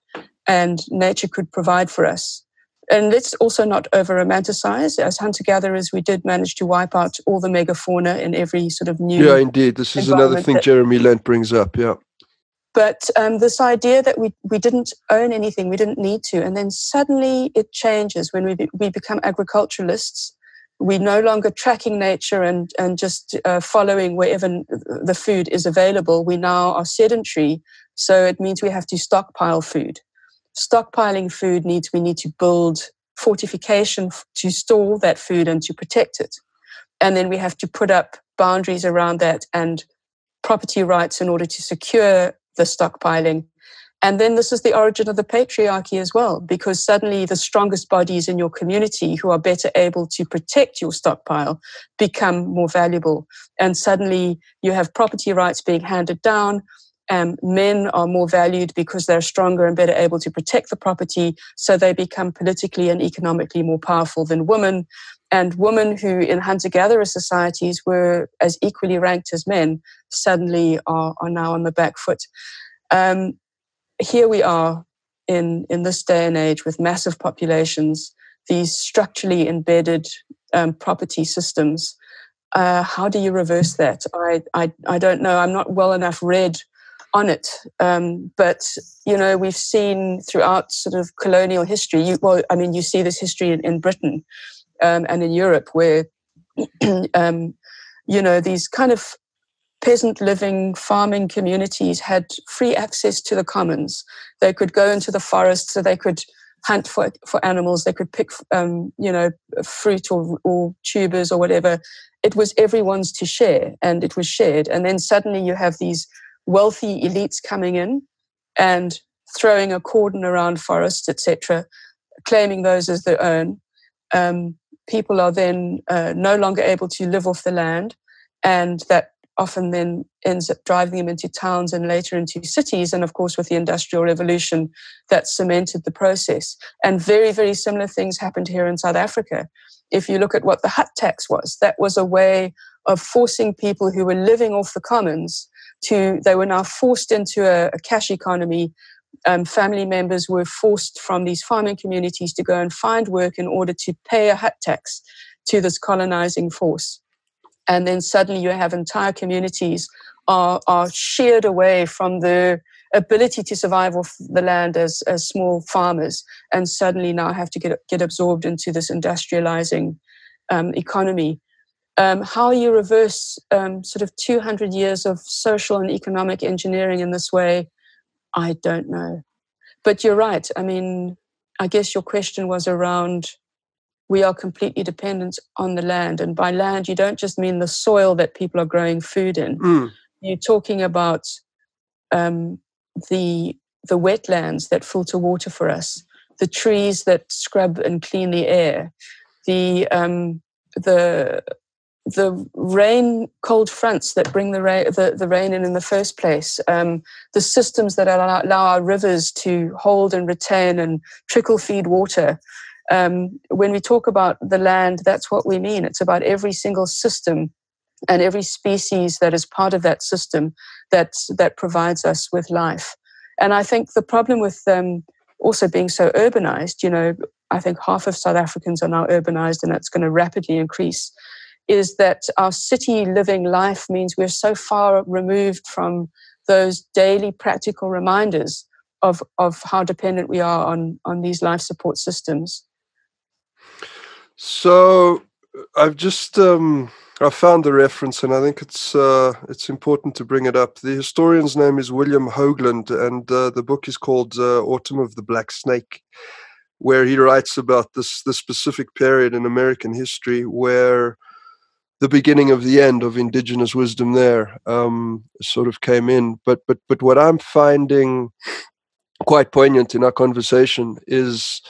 and nature could provide for us. And let's also not over romanticize. As hunter gatherers, we did manage to wipe out all the megafauna in every sort of new. Yeah, indeed. This is another thing Jeremy Lent brings up. Yeah. But um, this idea that we, we didn't own anything, we didn't need to, and then suddenly it changes when we, be, we become agriculturalists. We're no longer tracking nature and, and just uh, following wherever the food is available. We now are sedentary, so it means we have to stockpile food. Stockpiling food needs we need to build fortification to store that food and to protect it. And then we have to put up boundaries around that and property rights in order to secure the stockpiling. And then this is the origin of the patriarchy as well, because suddenly the strongest bodies in your community who are better able to protect your stockpile become more valuable. And suddenly you have property rights being handed down. Um, men are more valued because they're stronger and better able to protect the property. So they become politically and economically more powerful than women. And women who in hunter gatherer societies were as equally ranked as men suddenly are, are now on the back foot. Um, here we are in, in this day and age with massive populations, these structurally embedded um, property systems. Uh, how do you reverse that? I, I, I don't know. I'm not well enough read on it. Um, but you know, we've seen throughout sort of colonial history. You, well, I mean, you see this history in, in Britain um, and in Europe, where um, you know these kind of peasant living farming communities had free access to the commons. They could go into the forest, so they could hunt for for animals. They could pick, um, you know, fruit or, or tubers or whatever. It was everyone's to share, and it was shared. And then suddenly you have these wealthy elites coming in and throwing a cordon around forests, etc claiming those as their own. Um, people are then uh, no longer able to live off the land, and that often then ends up driving them into towns and later into cities. And of course, with the Industrial Revolution, that cemented the process. And very, very similar things happened here in South Africa. If you look at what the hut tax was, that was a way of forcing people who were living off the commons to, they were now forced into a, a cash economy. Um, family members were forced from these farming communities to go and find work in order to pay a hut tax to this colonizing force and then suddenly you have entire communities are, are sheared away from the ability to survive off the land as, as small farmers and suddenly now have to get, get absorbed into this industrializing um, economy. Um, how you reverse um, sort of 200 years of social and economic engineering in this way, I don't know. But you're right. I mean, I guess your question was around we are completely dependent on the land. And by land, you don't just mean the soil that people are growing food in. Mm. You're talking about um, the the wetlands that filter water for us, the trees that scrub and clean the air, the um, the the rain cold fronts that bring the rain the, the rain in in the first place um, the systems that allow, allow, our rivers to hold and retain and trickle feed water um, when we talk about the land, that's what we mean. It's about every single system and every species that is part of that system that that provides us with life. And I think the problem with um, also being so urbanized, you know, I think half of South Africans are now urbanized, and that's going to rapidly increase. Is that our city living life means we're so far removed from those daily practical reminders of, of how dependent we are on, on these life support systems. So I've just um, I found the reference, and I think it's uh, it's important to bring it up. The historian's name is William Hogeland, and uh, the book is called uh, Autumn of the Black Snake, where he writes about this this specific period in American history where the beginning of the end of indigenous wisdom there um, sort of came in. But but but what I'm finding quite poignant in our conversation is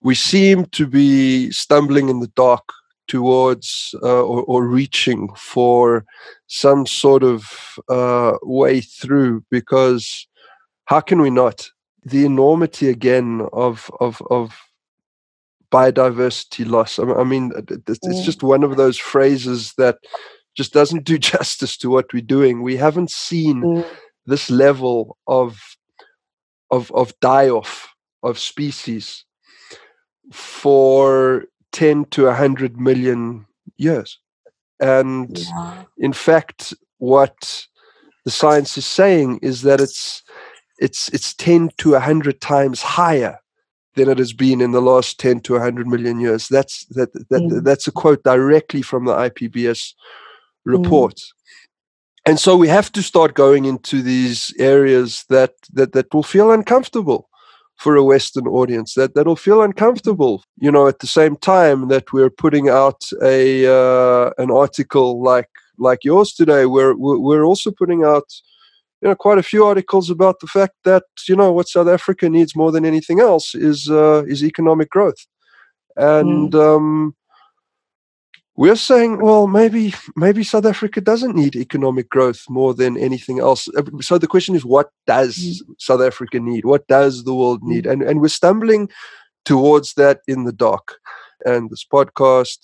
we seem to be stumbling in the dark towards uh, or, or, reaching for some sort of uh, way through because how can we not the enormity again of of of biodiversity loss i mean it's just one of those phrases that just doesn't do justice to what we're doing we haven't seen mm. this level of of of die off of species for 10 to 100 million years. And yeah. in fact, what the science is saying is that it's it's it's 10 to 100 times higher than it has been in the last 10 to 100 million years. That's that, that mm. that's a quote directly from the IPBES mm. report. Mm. And so we have to start going into these areas that that that will feel uncomfortable for a Western audience that that'll feel uncomfortable. You know, at the same time that we're putting out a uh, an article like like yours today, we're we're also putting out you know quite a few articles about the fact that you know what South Africa needs more than anything else is uh, is economic growth, and mm. um, we're saying, well, maybe maybe South Africa doesn't need economic growth more than anything else. Uh, so the question is, what does mm. South Africa need? What does the world need? Mm. And and we're stumbling towards that in the dark. And this podcast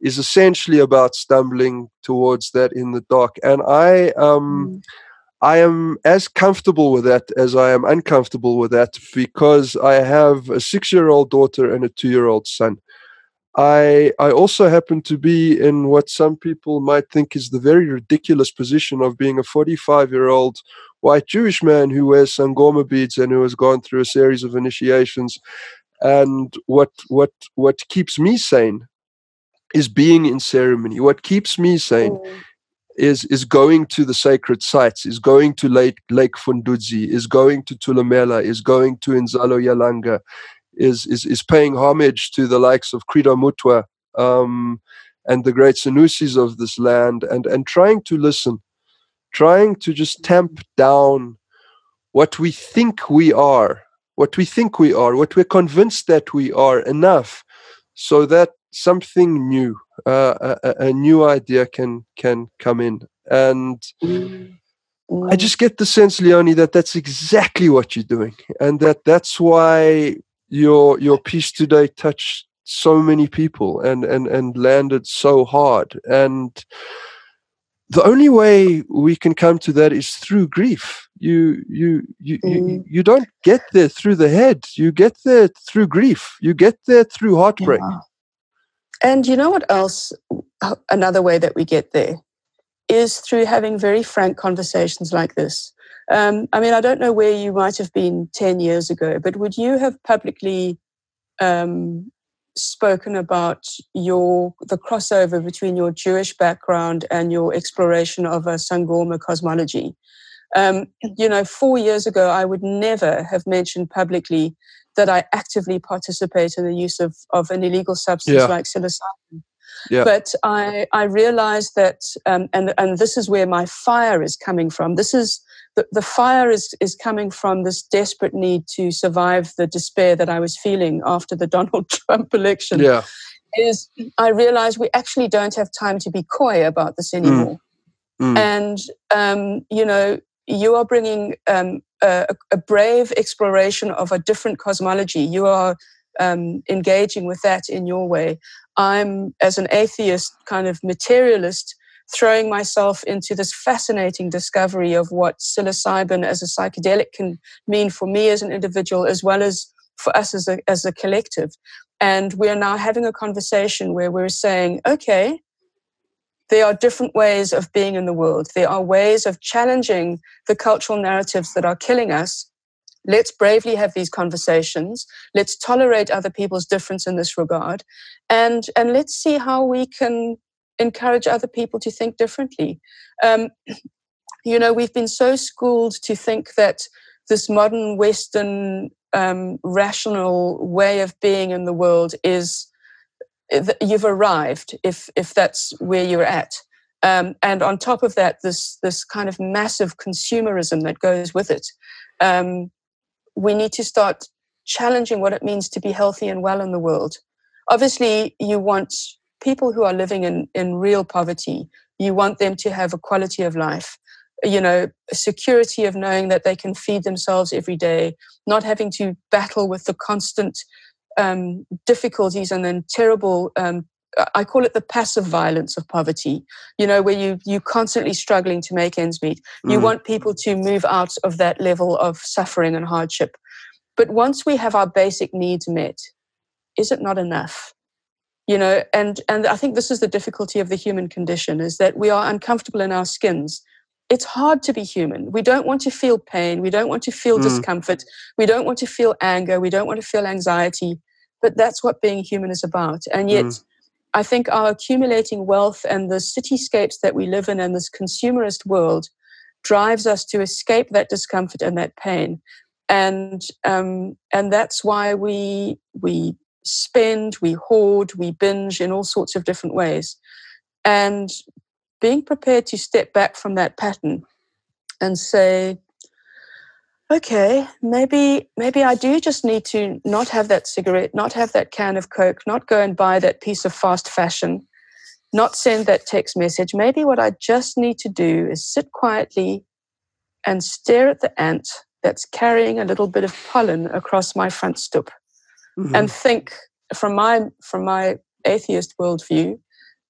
is essentially about stumbling towards that in the dark. And I um mm. I am as comfortable with that as I am uncomfortable with that because I have a six year old daughter and a two year old son. I I also happen to be in what some people might think is the very ridiculous position of being a 45 year old white Jewish man who wears sangoma beads and who has gone through a series of initiations. And what what what keeps me sane is being in ceremony. What keeps me sane mm. Is is going to the sacred sites, is going to Lake Lake Fundudzi, is going to Thulamela, is going to Inzalo Yalanga, is is is paying homage to the likes of Credo Mutwa um, and the great Sanusis of this land, and and trying to listen, trying to just tamp down what we think we are what we think we are, what we're convinced that we are enough, so that something new, uh, a, a, new idea can can come in. And I just get the sense, Leonie, that that's exactly what you're doing, and that that's why your your piece today touched so many people and and and landed so hard and the only way we can come to that is through grief you you you, mm. you you don't get there through the head you get there through grief you get there through heartbreak yeah. And you know what else another way that we get there is through having very frank conversations like this um, i mean i don't know where you might have been 10 years ago but would you have publicly um, spoken about your the crossover between your Jewish background and your exploration of a Sangoma cosmology. Um, you know, four years ago, I would never have mentioned publicly that I actively participate in the use of, of an illegal substance yeah. like psilocybin. Yeah. But I, I realized that, um, and, and this is where my fire is coming from. This is the, the fire is, is coming from this desperate need to survive the despair that I was feeling after the Donald Trump election. Yeah. Is I realized we actually don't have time to be coy about this mm. anymore. Mm. Mm. And, um, you know, you are bringing um, a, a, brave exploration of a different cosmology. You are um, engaging with that in your way. I'm, as an atheist, kind of materialist, throwing myself into this fascinating discovery of what psilocybin as a psychedelic can mean for me as an individual, as well as for us as a, as a collective. And we are now having a conversation where we're saying, okay, there are different ways of being in the world. There are ways of challenging the cultural narratives that are killing us. Let's bravely have these conversations. Let's tolerate other people's difference in this regard. And, and let's see how we can encourage other people to think differently. Um, you know, we've been so schooled to think that this modern Western um, rational way of being in the world is you've arrived if if that's where you're at. Um, and on top of that, this this kind of massive consumerism that goes with it. Um, we need to start challenging what it means to be healthy and well in the world. Obviously, you want people who are living in, in real poverty, you want them to have a quality of life, you know, security of knowing that they can feed themselves every day, not having to battle with the constant um, difficulties and then terrible. Um, I call it the passive violence of poverty. You know, where you you're constantly struggling to make ends meet. You mm. want people to move out of that level of suffering and hardship. But once we have our basic needs met, is it not enough? you know and and i think this is the difficulty of the human condition is that we are uncomfortable in our skins it's hard to be human we don't want to feel pain we don't want to feel mm. discomfort we don't want to feel anger we don't want to feel anxiety but that's what being human is about and yet mm. i think our accumulating wealth and the cityscapes that we live in and this consumerist world drives us to escape that discomfort and that pain and um, and that's why we we spend, we hoard, we binge in all sorts of different ways. And being prepared to step back from that pattern and say, okay, maybe maybe I do just need to not have that cigarette, not have that can of Coke, not go and buy that piece of fast fashion, not send that text message. Maybe what I just need to do is sit quietly and stare at the ant that's carrying a little bit of pollen across my front stoop mm-hmm. and think from my from my atheist worldview,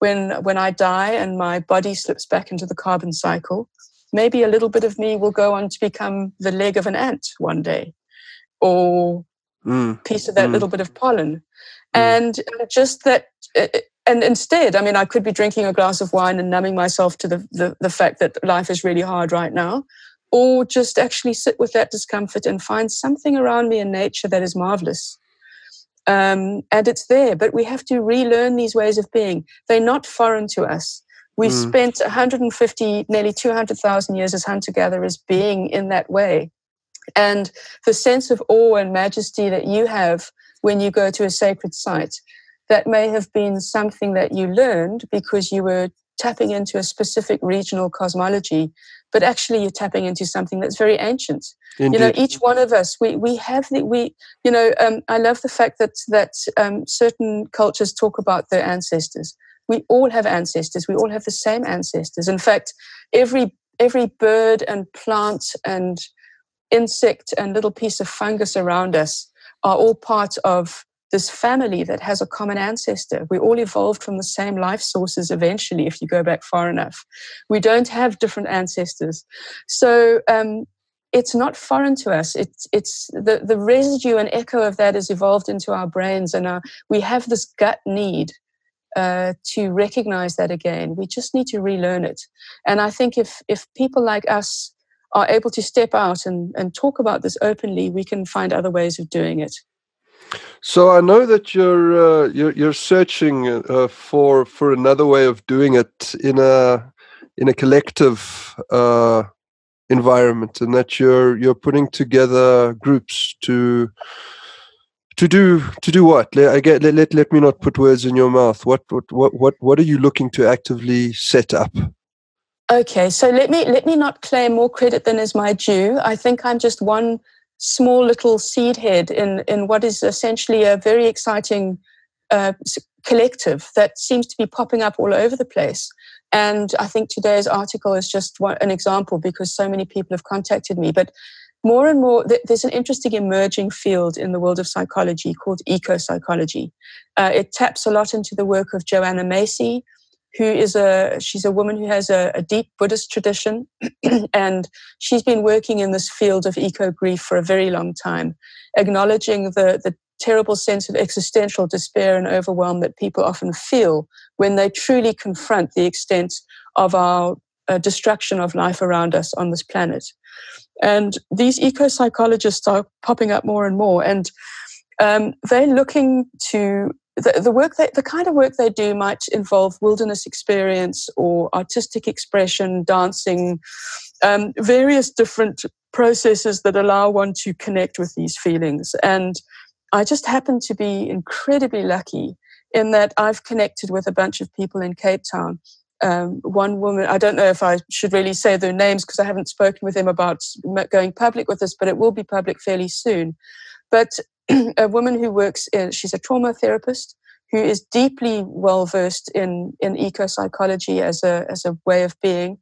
when when I die and my body slips back into the carbon cycle, maybe a little bit of me will go on to become the leg of an ant one day, or mm. piece of that mm. little bit of pollen, mm. and just that. And instead, I mean, I could be drinking a glass of wine and numbing myself to the, the, the fact that life is really hard right now, or just actually sit with that discomfort and find something around me in nature that is marvelous um, and it's there, but we have to relearn these ways of being. They're not foreign to us. We've mm. spent 150, nearly 200,000 years as hunter gatherers being in that way. And the sense of awe and majesty that you have when you go to a sacred site, that may have been something that you learned because you were tapping into a specific regional cosmology but actually you're tapping into something that's very ancient. Indeed. You know, each one of us, we we have the we. You know, um, I love the fact that that um, certain cultures talk about their ancestors. We all have ancestors. We all have the same ancestors. In fact, every every bird and plant and insect and little piece of fungus around us are all part of this family that has a common ancestor. We all evolved from the same life sources eventually, if you go back far enough. We don't have different ancestors. So um, it's not foreign to us. It's, it's the, the residue and echo of that has evolved into our brains, and our, we have this gut need uh, to recognize that again. We just need to relearn it. And I think if, if people like us are able to step out and, and talk about this openly, we can find other ways of doing it. So I know that you're uh, you're, you're searching uh, for for another way of doing it in a in a collective uh, environment, and that you're you're putting together groups to to do to do what? Let, I get let, let let me not put words in your mouth. What what what what what are you looking to actively set up? Okay, so let me let me not claim more credit than is my due. I think I'm just one small little seed head in, in what is essentially a very exciting uh, collective that seems to be popping up all over the place. And I think today's article is just one, an example because so many people have contacted me. But more and more, there's an interesting emerging field in the world of psychology called eco psychology. Uh, it taps a lot into the work of Joanna Macy, who is a she's a woman who has a, a deep Buddhist tradition, and she's been working in this field of eco grief for a very long time, acknowledging the the terrible sense of existential despair and overwhelm that people often feel when they truly confront the extent of our uh, destruction of life around us on this planet. And these eco psychologists are popping up more and more, and um, they're looking to the, the work that the kind of work they do might involve wilderness experience or artistic expression, dancing, um, various different processes that allow one to connect with these feelings. And I just happen to be incredibly lucky in that I've connected with a bunch of people in Cape Town. Um, one woman, I don't know if I should really say their names because I haven't spoken with them about going public with this, but it will be public fairly soon. But a woman who works in, she's a trauma therapist who is deeply well versed in, in eco psychology as a, as a way of being.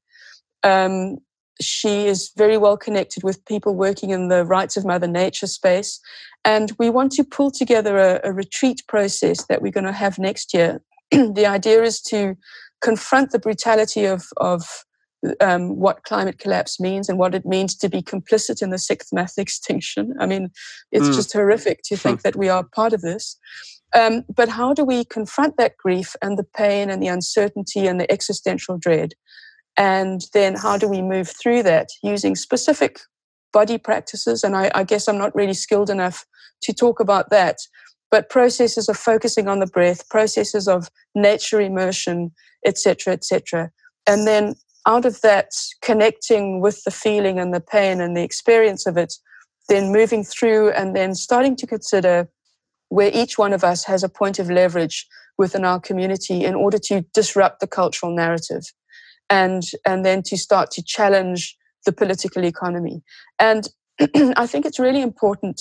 Um, she is very well connected with people working in the rights of Mother Nature space. And we want to pull together a, a retreat process that we're going to have next year. the idea is to confront the brutality of, of um, what climate collapse means and what it means to be complicit in the sixth mass extinction. I mean, it's mm. just horrific to think that we are part of this. Um, but how do we confront that grief and the pain and the uncertainty and the existential dread? And then how do we move through that using specific body practices? And I, I guess I'm not really skilled enough to talk about that, but processes of focusing on the breath, processes of nature immersion, etc., etc. And then out of that, connecting with the feeling and the pain and the experience of it, then moving through and then starting to consider where each one of us has a point of leverage within our community in order to disrupt the cultural narrative and and then to start to challenge the political economy and i think it's really important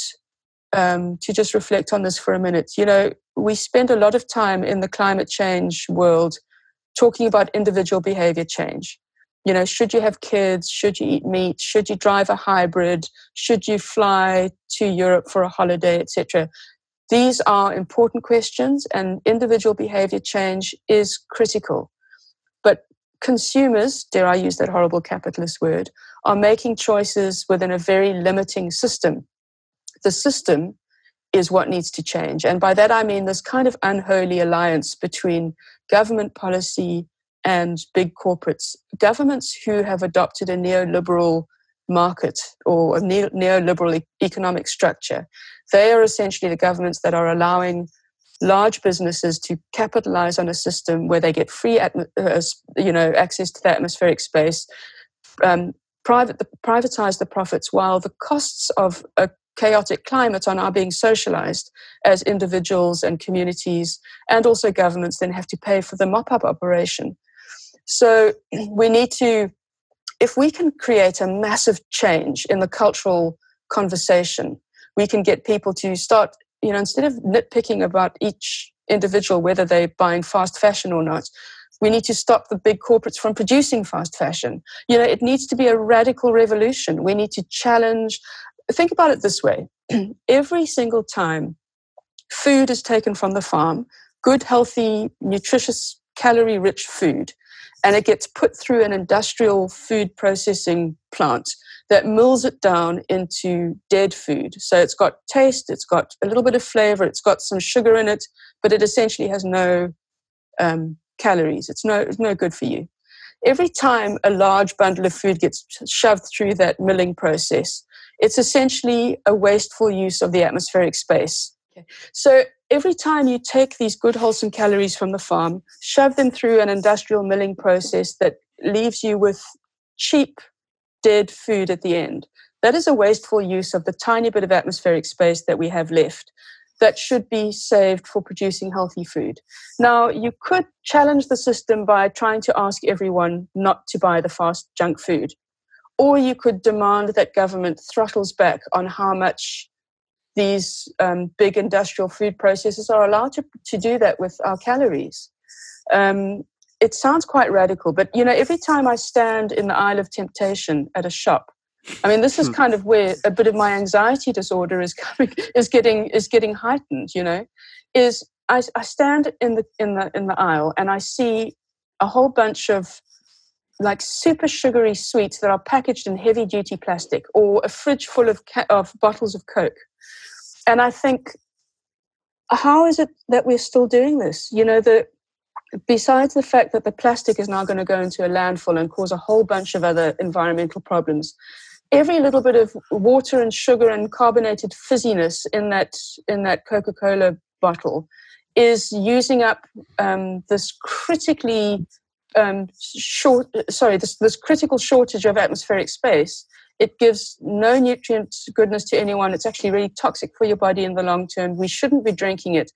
um, to just reflect on this for a minute. You know we spend a lot of time in the climate change world talking about individual behavior change. You know should you have kids? Should you eat meat? Should you drive a hybrid? Should you fly to europe for a holiday etc these are important questions and individual behavior change is critical. But consumers dare i use that horrible capitalist word are making choices within a very limiting system the system is what needs to change and by that i mean this kind of unholy alliance between government policy and big corporates. Governments who have adopted a neoliberal market or a neoliberal economic structure, they are essentially the governments that are allowing large businesses to capitalize on a system where they get free uh, you know access to the atmospheric space um, private the, privatize the profits while the costs of a chaotic climate on our being socialized as individuals and communities and also governments then have to pay for the mop up operation so we need to if we can create a massive change in the cultural conversation, we can get people to start, you know, instead of nitpicking about each individual, whether they're buying fast fashion or not, we need to stop the big corporates from producing fast fashion. You know, it needs to be a radical revolution. We need to challenge. Think about it this way every single time food is taken from the farm, good, healthy, nutritious, calorie rich food, and it gets put through an industrial food processing plant that mills it down into dead food. So it's got taste, it's got a little bit of flavor, it's got some sugar in it, but it essentially has no um, calories. It's no, it's no good for you. Every time a large bundle of food gets shoved through that milling process, it's essentially a wasteful use of the atmospheric space. Okay. So every time you take these good wholesome calories from the farm, shove them through an industrial milling process that leaves you with cheap, dead food at the end, that is a wasteful use of the tiny bit of atmospheric space that we have left that should be saved for producing healthy food. Now, you could challenge the system by trying to ask everyone not to buy the fast junk food. Or you could demand that government throttles back on how much these um, big industrial food processors are allowed to, to do that with our calories. Um, it sounds quite radical, but you know, every time I stand in the aisle of temptation at a shop, I mean, this is hmm. kind of where a bit of my anxiety disorder is coming, is getting is getting heightened. You know, is I, I stand in the in the in the aisle and I see a whole bunch of like super sugary sweets that are packaged in heavy duty plastic, or a fridge full of ca- of bottles of Coke, and I think, how is it that we're still doing this? You know, the besides the fact that the plastic is now going to go into a landfill and cause a whole bunch of other environmental problems, every little bit of water and sugar and carbonated fizziness in that in that Coca-Cola bottle is using up um, this critically um, short sorry this, this critical shortage of atmospheric space it gives no nutrient goodness to anyone. It's actually really toxic for your body in the long term. We shouldn't be drinking it.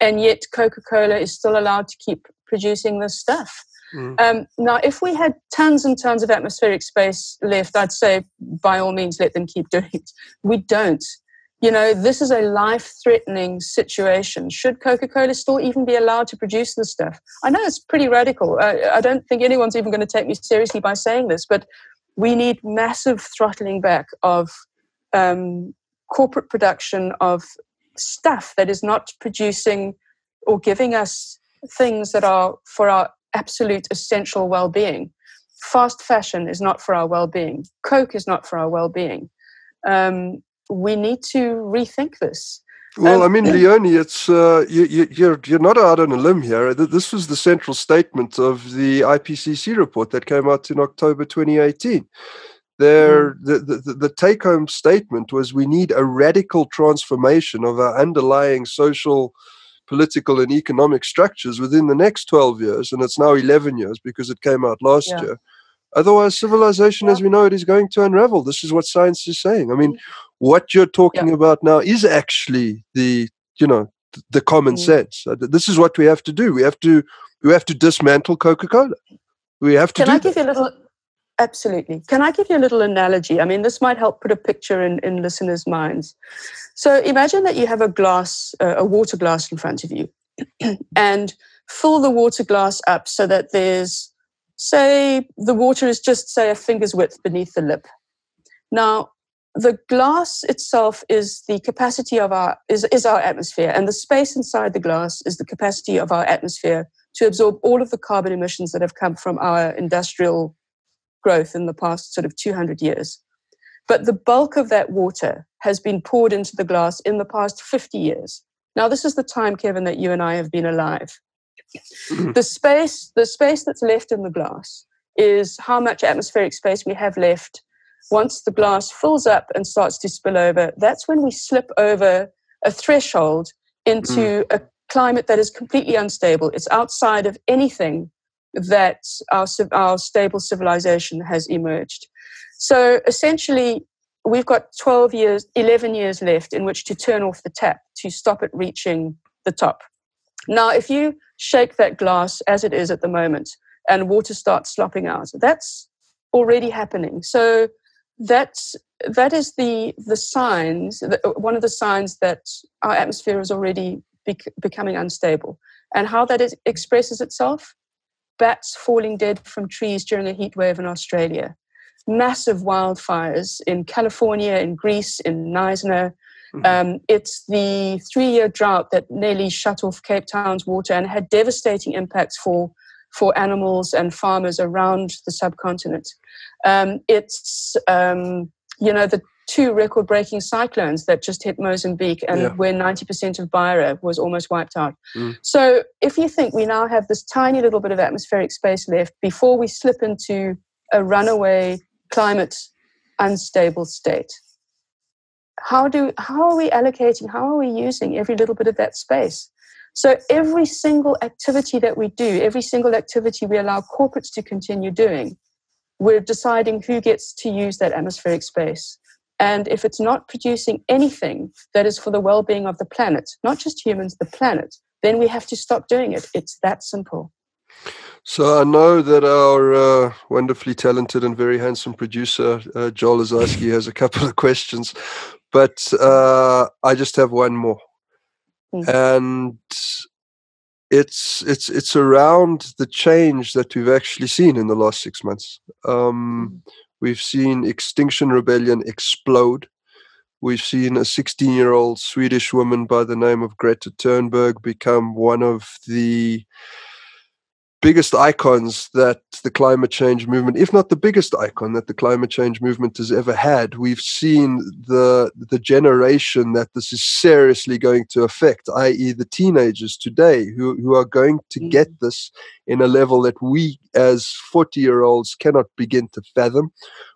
And yet, Coca Cola is still allowed to keep producing this stuff. Mm. Um, now, if we had tons and tons of atmospheric space left, I'd say by all means let them keep doing it. We don't. You know, this is a life threatening situation. Should Coca Cola still even be allowed to produce this stuff? I know it's pretty radical. I, I don't think anyone's even going to take me seriously by saying this, but we need massive throttling back of um, corporate production of stuff that is not producing or giving us things that are for our absolute essential well-being fast fashion is not for our well-being coke is not for our well-being um, we need to rethink this well, um, I mean, Leonie, it's uh, you, you, you're you're not out on a limb here. This was the central statement of the IPCC report that came out in October 2018. There, mm. the, the, the take home statement was we need a radical transformation of our underlying social, political, and economic structures within the next 12 years. And it's now 11 years because it came out last yeah. year. Otherwise, civilization yeah. as we know it is going to unravel. This is what science is saying. I mean, mm. what you're talking yeah. about now is actually the, you know, the common mm. sense. Uh, this is what we have to do. We have to we have to dismantle Coca-Cola. We have to. Can I give that. you a little? Absolutely. Can I give you a little analogy? I mean, this might help put a picture in, in listeners' minds. So imagine that you have a glass, uh, a water glass in front of you, and fill the water glass up so that there's say the water is just, say, a finger's width beneath the lip. Now, the glass itself is the capacity of our is, is our atmosphere, and the space inside the glass is the capacity of our atmosphere to absorb all of the carbon emissions that have come from our industrial growth in the past sort of 200 years. But the bulk of that water has been poured into the glass in the past 50 years. Now, this is the time, Kevin, that you and I have been alive. Mm-hmm. the space, the space that's left in the glass is how much atmospheric space we have left. Once the glass fills up and starts to spill over, that's when we slip over a threshold into mm. a climate that is completely unstable. It's outside of anything that our, our stable civilization has emerged. So essentially, we've got 12 years, 11 years left in which to turn off the tap to stop it reaching the top. Now, if you shake that glass as it is at the moment and water starts slopping out, that's already happening. So that's that is the the signs. One of the signs that our atmosphere is already bec- becoming unstable, and how that is, expresses itself: bats falling dead from trees during a heat wave in Australia, massive wildfires in California, in Greece, in Knysna. Mm-hmm. Um, it's the three-year drought that nearly shut off Cape Town's water and had devastating impacts for for animals and farmers around the subcontinent. Um, it's um, you know the two record-breaking cyclones that just hit Mozambique and yeah. where 90% of Beira was almost wiped out. Mm. So if you think we now have this tiny little bit of atmospheric space left before we slip into a runaway climate unstable state, how do how are we allocating how are we using every little bit of that space? So every single activity that we do every single activity we allow corporates to continue doing we're deciding who gets to use that atmospheric space. And if it's not producing anything that is for the well-being of the planet not just humans the planet then we have to stop doing it. It's that simple. So I know that our uh, wonderfully talented and very handsome producer, uh, Joel Lazarski, has a couple of questions but uh, I just have one more, mm. and it's it's it's around the change that we've actually seen in the last six months. Um, mm. We've seen Extinction Rebellion explode. We've seen a 16 year old Swedish woman by the name of Greta Thunberg become one of the biggest icons that the climate change movement, if not the biggest icon that the climate change movement has ever had. We've seen the the generation that this is seriously going to affect, i.e., the teenagers today who, who are going to mm. get this in a level that we as 40 year olds cannot begin to fathom.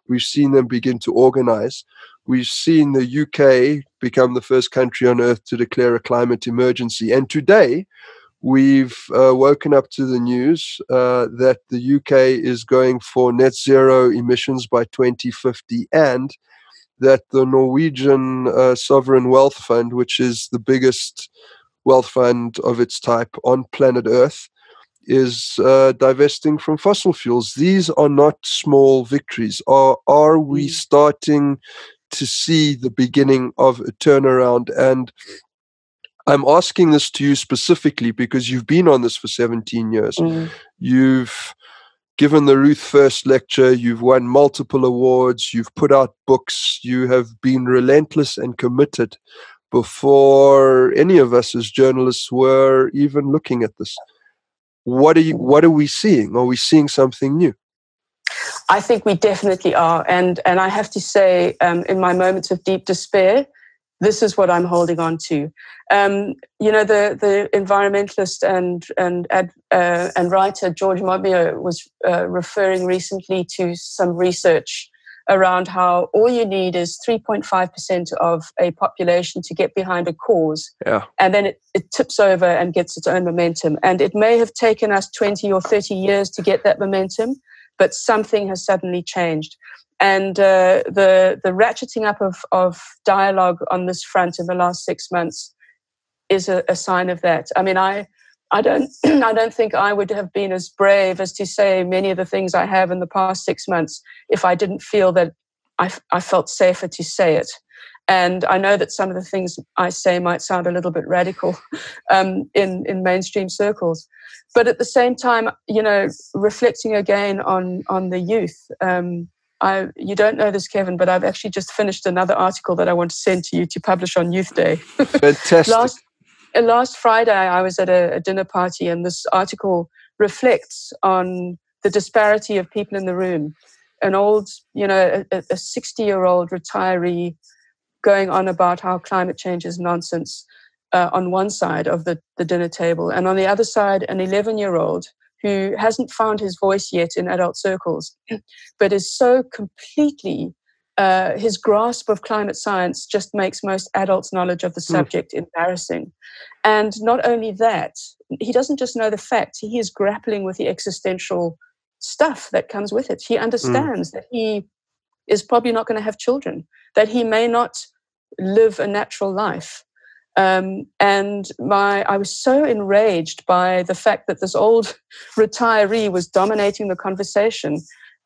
We've seen them begin to organize. We've seen the UK become the first country on earth to declare a climate emergency. And today, We've uh, woken up to the news uh, that the UK is going for net zero emissions by 2050 and that the Norwegian uh, Sovereign Wealth Fund, which is the biggest wealth fund of its type on planet Earth, is uh, divesting from fossil fuels. These are not small victories. Are, are we mm. starting to see the beginning of a turnaround? And I'm asking this to you specifically because you've been on this for 17 years. Mm. You've given the Ruth First lecture, you've won multiple awards, you've put out books, you have been relentless and committed before any of us as journalists were even looking at this. What are you what are we seeing? Are we seeing something new? I think we definitely are. And and I have to say, um, in my moments of deep despair, this is what I'm holding on to. Um, you know, the the environmentalist and and uh, and writer George Monbiot was uh, referring recently to some research around how all you need is 3.5% of a population to get behind a cause. Yeah. And then it, it tips over and gets its own momentum. And it may have taken us 20 or 30 years to get that momentum, but something has suddenly changed and uh, the the ratcheting up of of dialogue on this front in the last six months is a, a sign of that. I mean, I I don't I don't think I would have been as brave as to say many of the things I have in the past six months if I didn't feel that I, I felt safer to say it. And I know that some of the things I say might sound a little bit radical um, in in mainstream circles, but at the same time, you know, reflecting again on on the youth. Um, I, you don't know this, Kevin, but I've actually just finished another article that I want to send to you to publish on Youth Day. Fantastic. last, uh, last Friday, I was at a, a dinner party, and this article reflects on the disparity of people in the room. An old, you know, a 60 year old retiree going on about how climate change is nonsense uh, on one side of the, the dinner table, and on the other side, an 11 year old who hasn't found his voice yet in adult circles, but is so completely uh, his grasp of climate science just makes most adults' knowledge of the hmm. subject mm. embarrassing. And not only that, he doesn't just know the facts, he is grappling with the existential stuff that comes with it. He hmm. understands mm. that he is probably not going to have children, that he may not live a natural life, um, and my, I was so enraged by the fact that this old retiree was dominating the conversation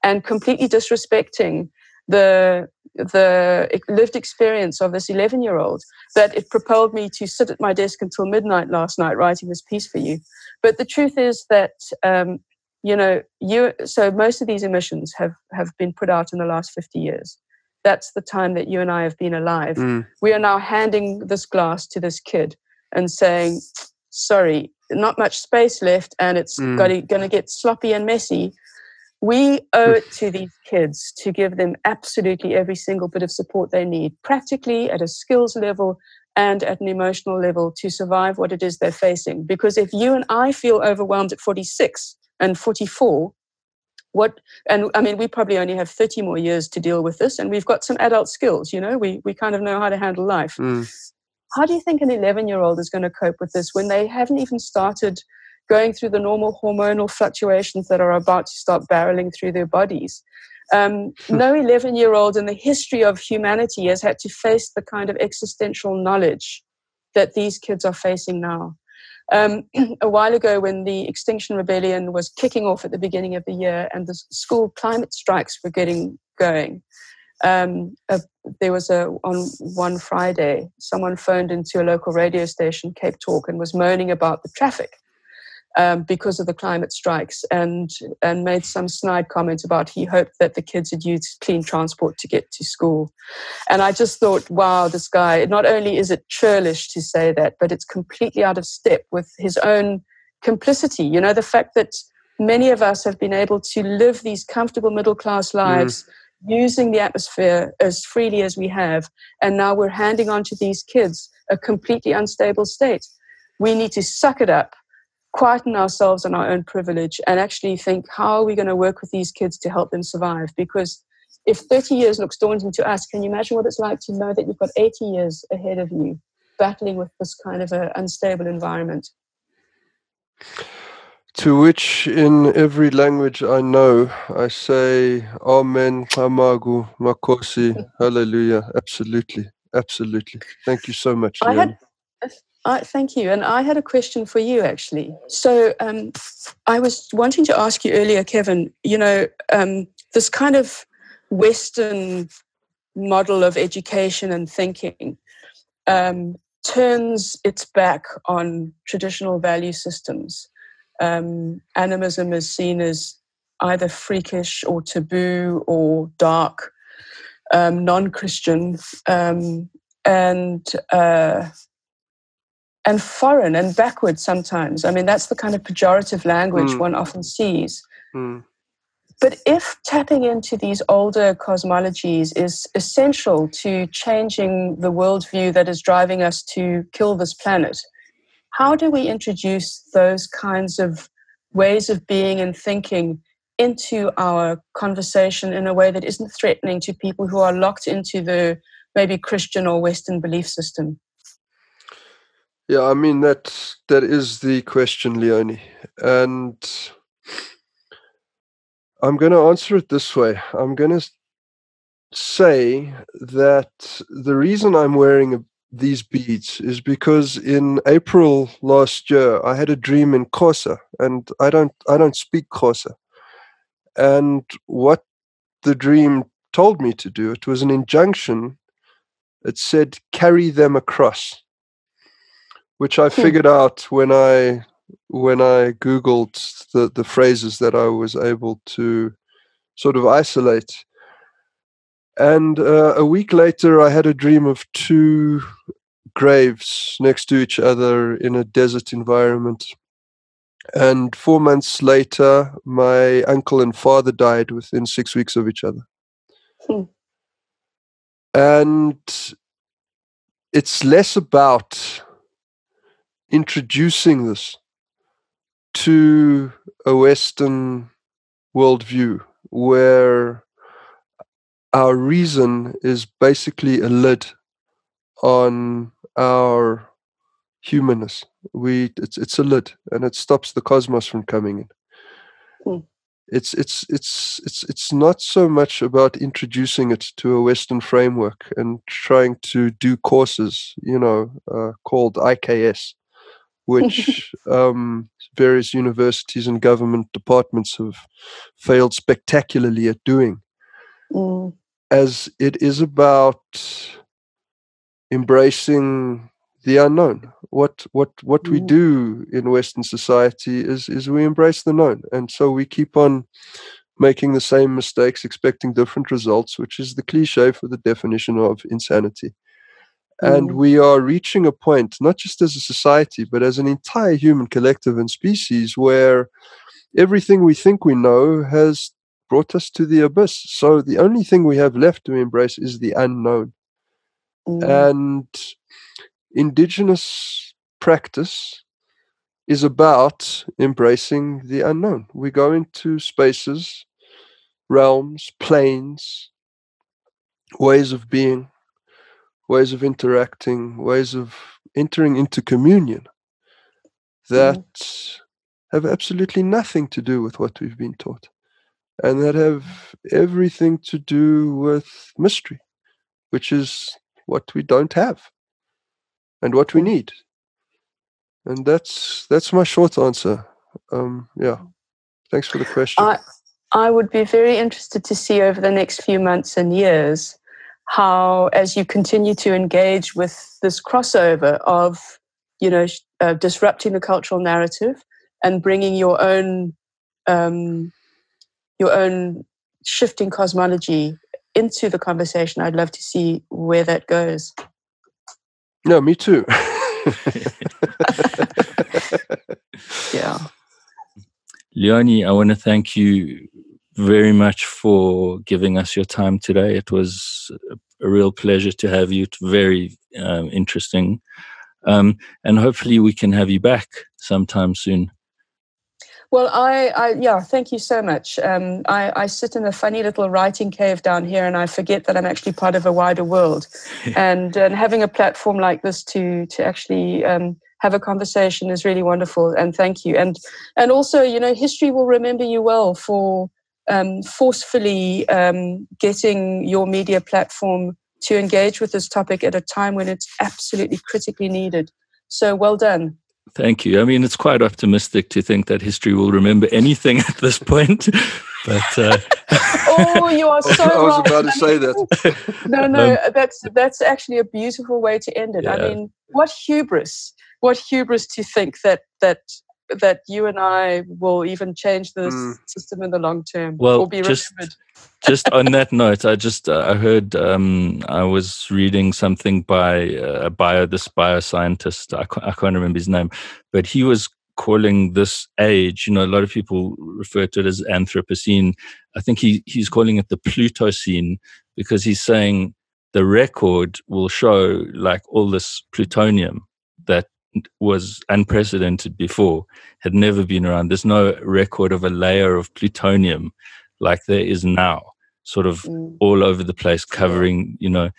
and completely disrespecting the the lived experience of this 11 year old that it propelled me to sit at my desk until midnight last night writing this piece for you. But the truth is that um, you know you so most of these emissions have have been put out in the last 50 years that's the time that you and i have been alive mm. we are now handing this glass to this kid and saying sorry not much space left and it's mm. going to get sloppy and messy we owe it to these kids to give them absolutely every single bit of support they need, practically at a skills level and at an emotional level to survive what it is they're facing. Because if you and I feel overwhelmed at 46 and 44, what and i mean we probably only have 30 more years to deal with this and we've got some adult skills you know we we kind of know how to handle life mm. how do you think an 11 year old is going to cope with this when they haven't even started going through the normal hormonal fluctuations that are about to start barreling through their bodies. Um, hmm. no 11 year old in the history of humanity has had to face the kind of existential knowledge that these kids are facing now. Um, a while ago, when the Extinction Rebellion was kicking off at the beginning of the year and the school climate strikes were getting going, um, there was a on one Friday, someone phoned into a local radio station, Cape Talk, and was moaning about the traffic um, because of the climate strikes and and made some snide comments about he hoped that the kids had used clean transport to get to school. And I just thought, wow, this guy, not only is it churlish to say that, but it's completely out of step with his own complicity. You know, the fact that many of us have been able to live these comfortable middle class lives. Mm. Using the atmosphere as freely as we have, and now we're handing on to these kids a completely unstable state. We need to suck it up quieten ourselves on our own privilege and actually think how are we going to work with these kids to help them survive because if 30 years looks daunting to us can you imagine what it's like to know that you've got 80 years ahead of you battling with this kind of an unstable environment to which in every language I know, I say Amen, Camagu, Makosi, Hallelujah. Absolutely. Absolutely. Thank you so much. I had, uh, thank you. And I had a question for you, actually. So um, I was wanting to ask you earlier, Kevin, you know, um, this kind of Western model of education and thinking um, turns its back on traditional value systems. Um, animism is seen as either freakish or taboo or dark, um, non Christian. Um, and uh, and foreign and backward sometimes. I mean, that's the kind of pejorative language mm. one often sees. Mm. But if tapping into these older cosmologies is essential to changing the worldview that is driving us to kill this planet, how do we introduce those kinds of ways of being and thinking into our conversation in a way that isn't threatening to people who are locked into the maybe Christian or Western belief system? Yeah, I mean that that is the question, Leonie, and I'm going to answer it this way. I'm going to say that the reason I'm wearing these beads is because in April last year I had a dream in Xhosa, and I don't I don't speak Xhosa, and what the dream told me to do it was an injunction. It said carry them across which I hmm. figured out when I when I googled the the phrases that I was able to sort of isolate. And uh, a week later, I had a dream of two graves next to each other in a desert environment. And four months later, my uncle and father died within six weeks of each other. Hmm. And it's less about introducing this to a Western worldview where our reason is basically a lid on our humanness. We it's it's a lid and it stops the cosmos from coming in. Mm. It's it's it's it's it's not so much about introducing it to a Western framework and trying to do courses, you know, uh, called IKS, which um, various universities and government departments have failed spectacularly at doing. Mm. As it is about embracing the unknown. What what what mm. we do in Western society is is we embrace the known, and so we keep on making the same mistakes, expecting different results, which is the cliche for the definition of insanity. Mm. And we are reaching a point, not just as a society, but as an entire human collective and species, where everything we think we know has brought us to the abyss. So the only thing we have left to embrace is the unknown. Mm. And indigenous practice is about embracing the unknown. We go into spaces, realms, planes, ways of being, ways of interacting, ways of entering into communion that mm. have absolutely nothing to do with what we've been taught and that have everything to do with mystery, which is what we don't have and what we need. And that's that's my short answer. Um, yeah, thanks for the question. I, I would be very interested to see over the next few months and years how, as you continue to engage with this crossover of, you know, uh, disrupting the cultural narrative and bringing your own um, your own shifting cosmology into the conversation. I'd love to see where that goes. No, me too. yeah. Leonie, I want to thank you very much for giving us your time today. It was a real pleasure to have you. It's very um, interesting. Um, and hopefully we can have you back sometime soon. Well, I, I yeah, thank you so much. Um, I, I sit in a funny little writing cave down here, and I forget that I'm actually part of a wider world. and, and having a platform like this to to actually um, have a conversation is really wonderful. And thank you. And and also, you know, history will remember you well for um, forcefully um, getting your media platform to engage with this topic at a time when it's absolutely critically needed. So well done. Thank you. I mean, it's quite optimistic to think that history will remember anything at this point. But uh... oh, you are so. I was about to say that. no, no, um, that's that's actually a beautiful way to end it. Yeah. I mean, what hubris! What hubris to think that that that you and I will even change this mm. system in the long term. Well, just just on that note, I just uh, I heard um, I was reading something by uh, a bio this bioscientist. I can't, I can't remember his name, but he was calling this age. You know, a lot of people refer to it as Anthropocene. I think he he's calling it the Plutocene because he's saying the record will show like all this plutonium that was unprecedented before, had never been around. There's no record of a layer of plutonium like there is now, sort of mm. all over the place, covering, you know.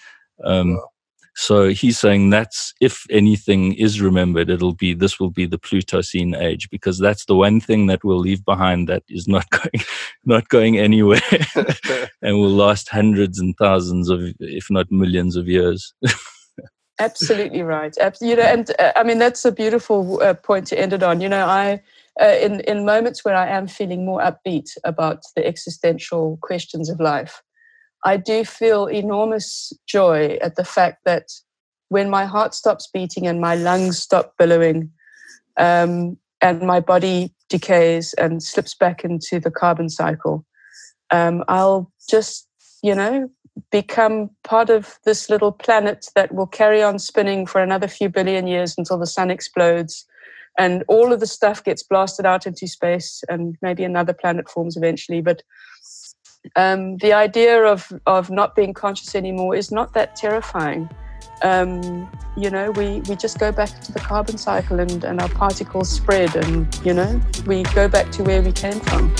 Um, wow. So he's saying that's if anything is remembered, it'll be this will be the Plutocene age because that's the one thing that we'll leave behind that is not going, not going anywhere, and will last hundreds and thousands of, if not millions of years. Absolutely right. You know, and uh, I mean that's a beautiful uh, point to end it on. You know, I uh, in in moments where I am feeling more upbeat about the existential questions of life, I do feel enormous joy at the fact that when my heart stops beating and my lungs stop billowing, um, and my body decays and slips back into the carbon cycle, um, I'll just you know become part of this little planet that will carry on spinning for another few billion years until the sun explodes and all of the stuff gets blasted out into space and maybe another planet forms eventually. But um, the idea of, of not being conscious anymore is not that terrifying. Um, you know we, we just go back to the carbon cycle and, and our particles spread and you know we go back to where we came from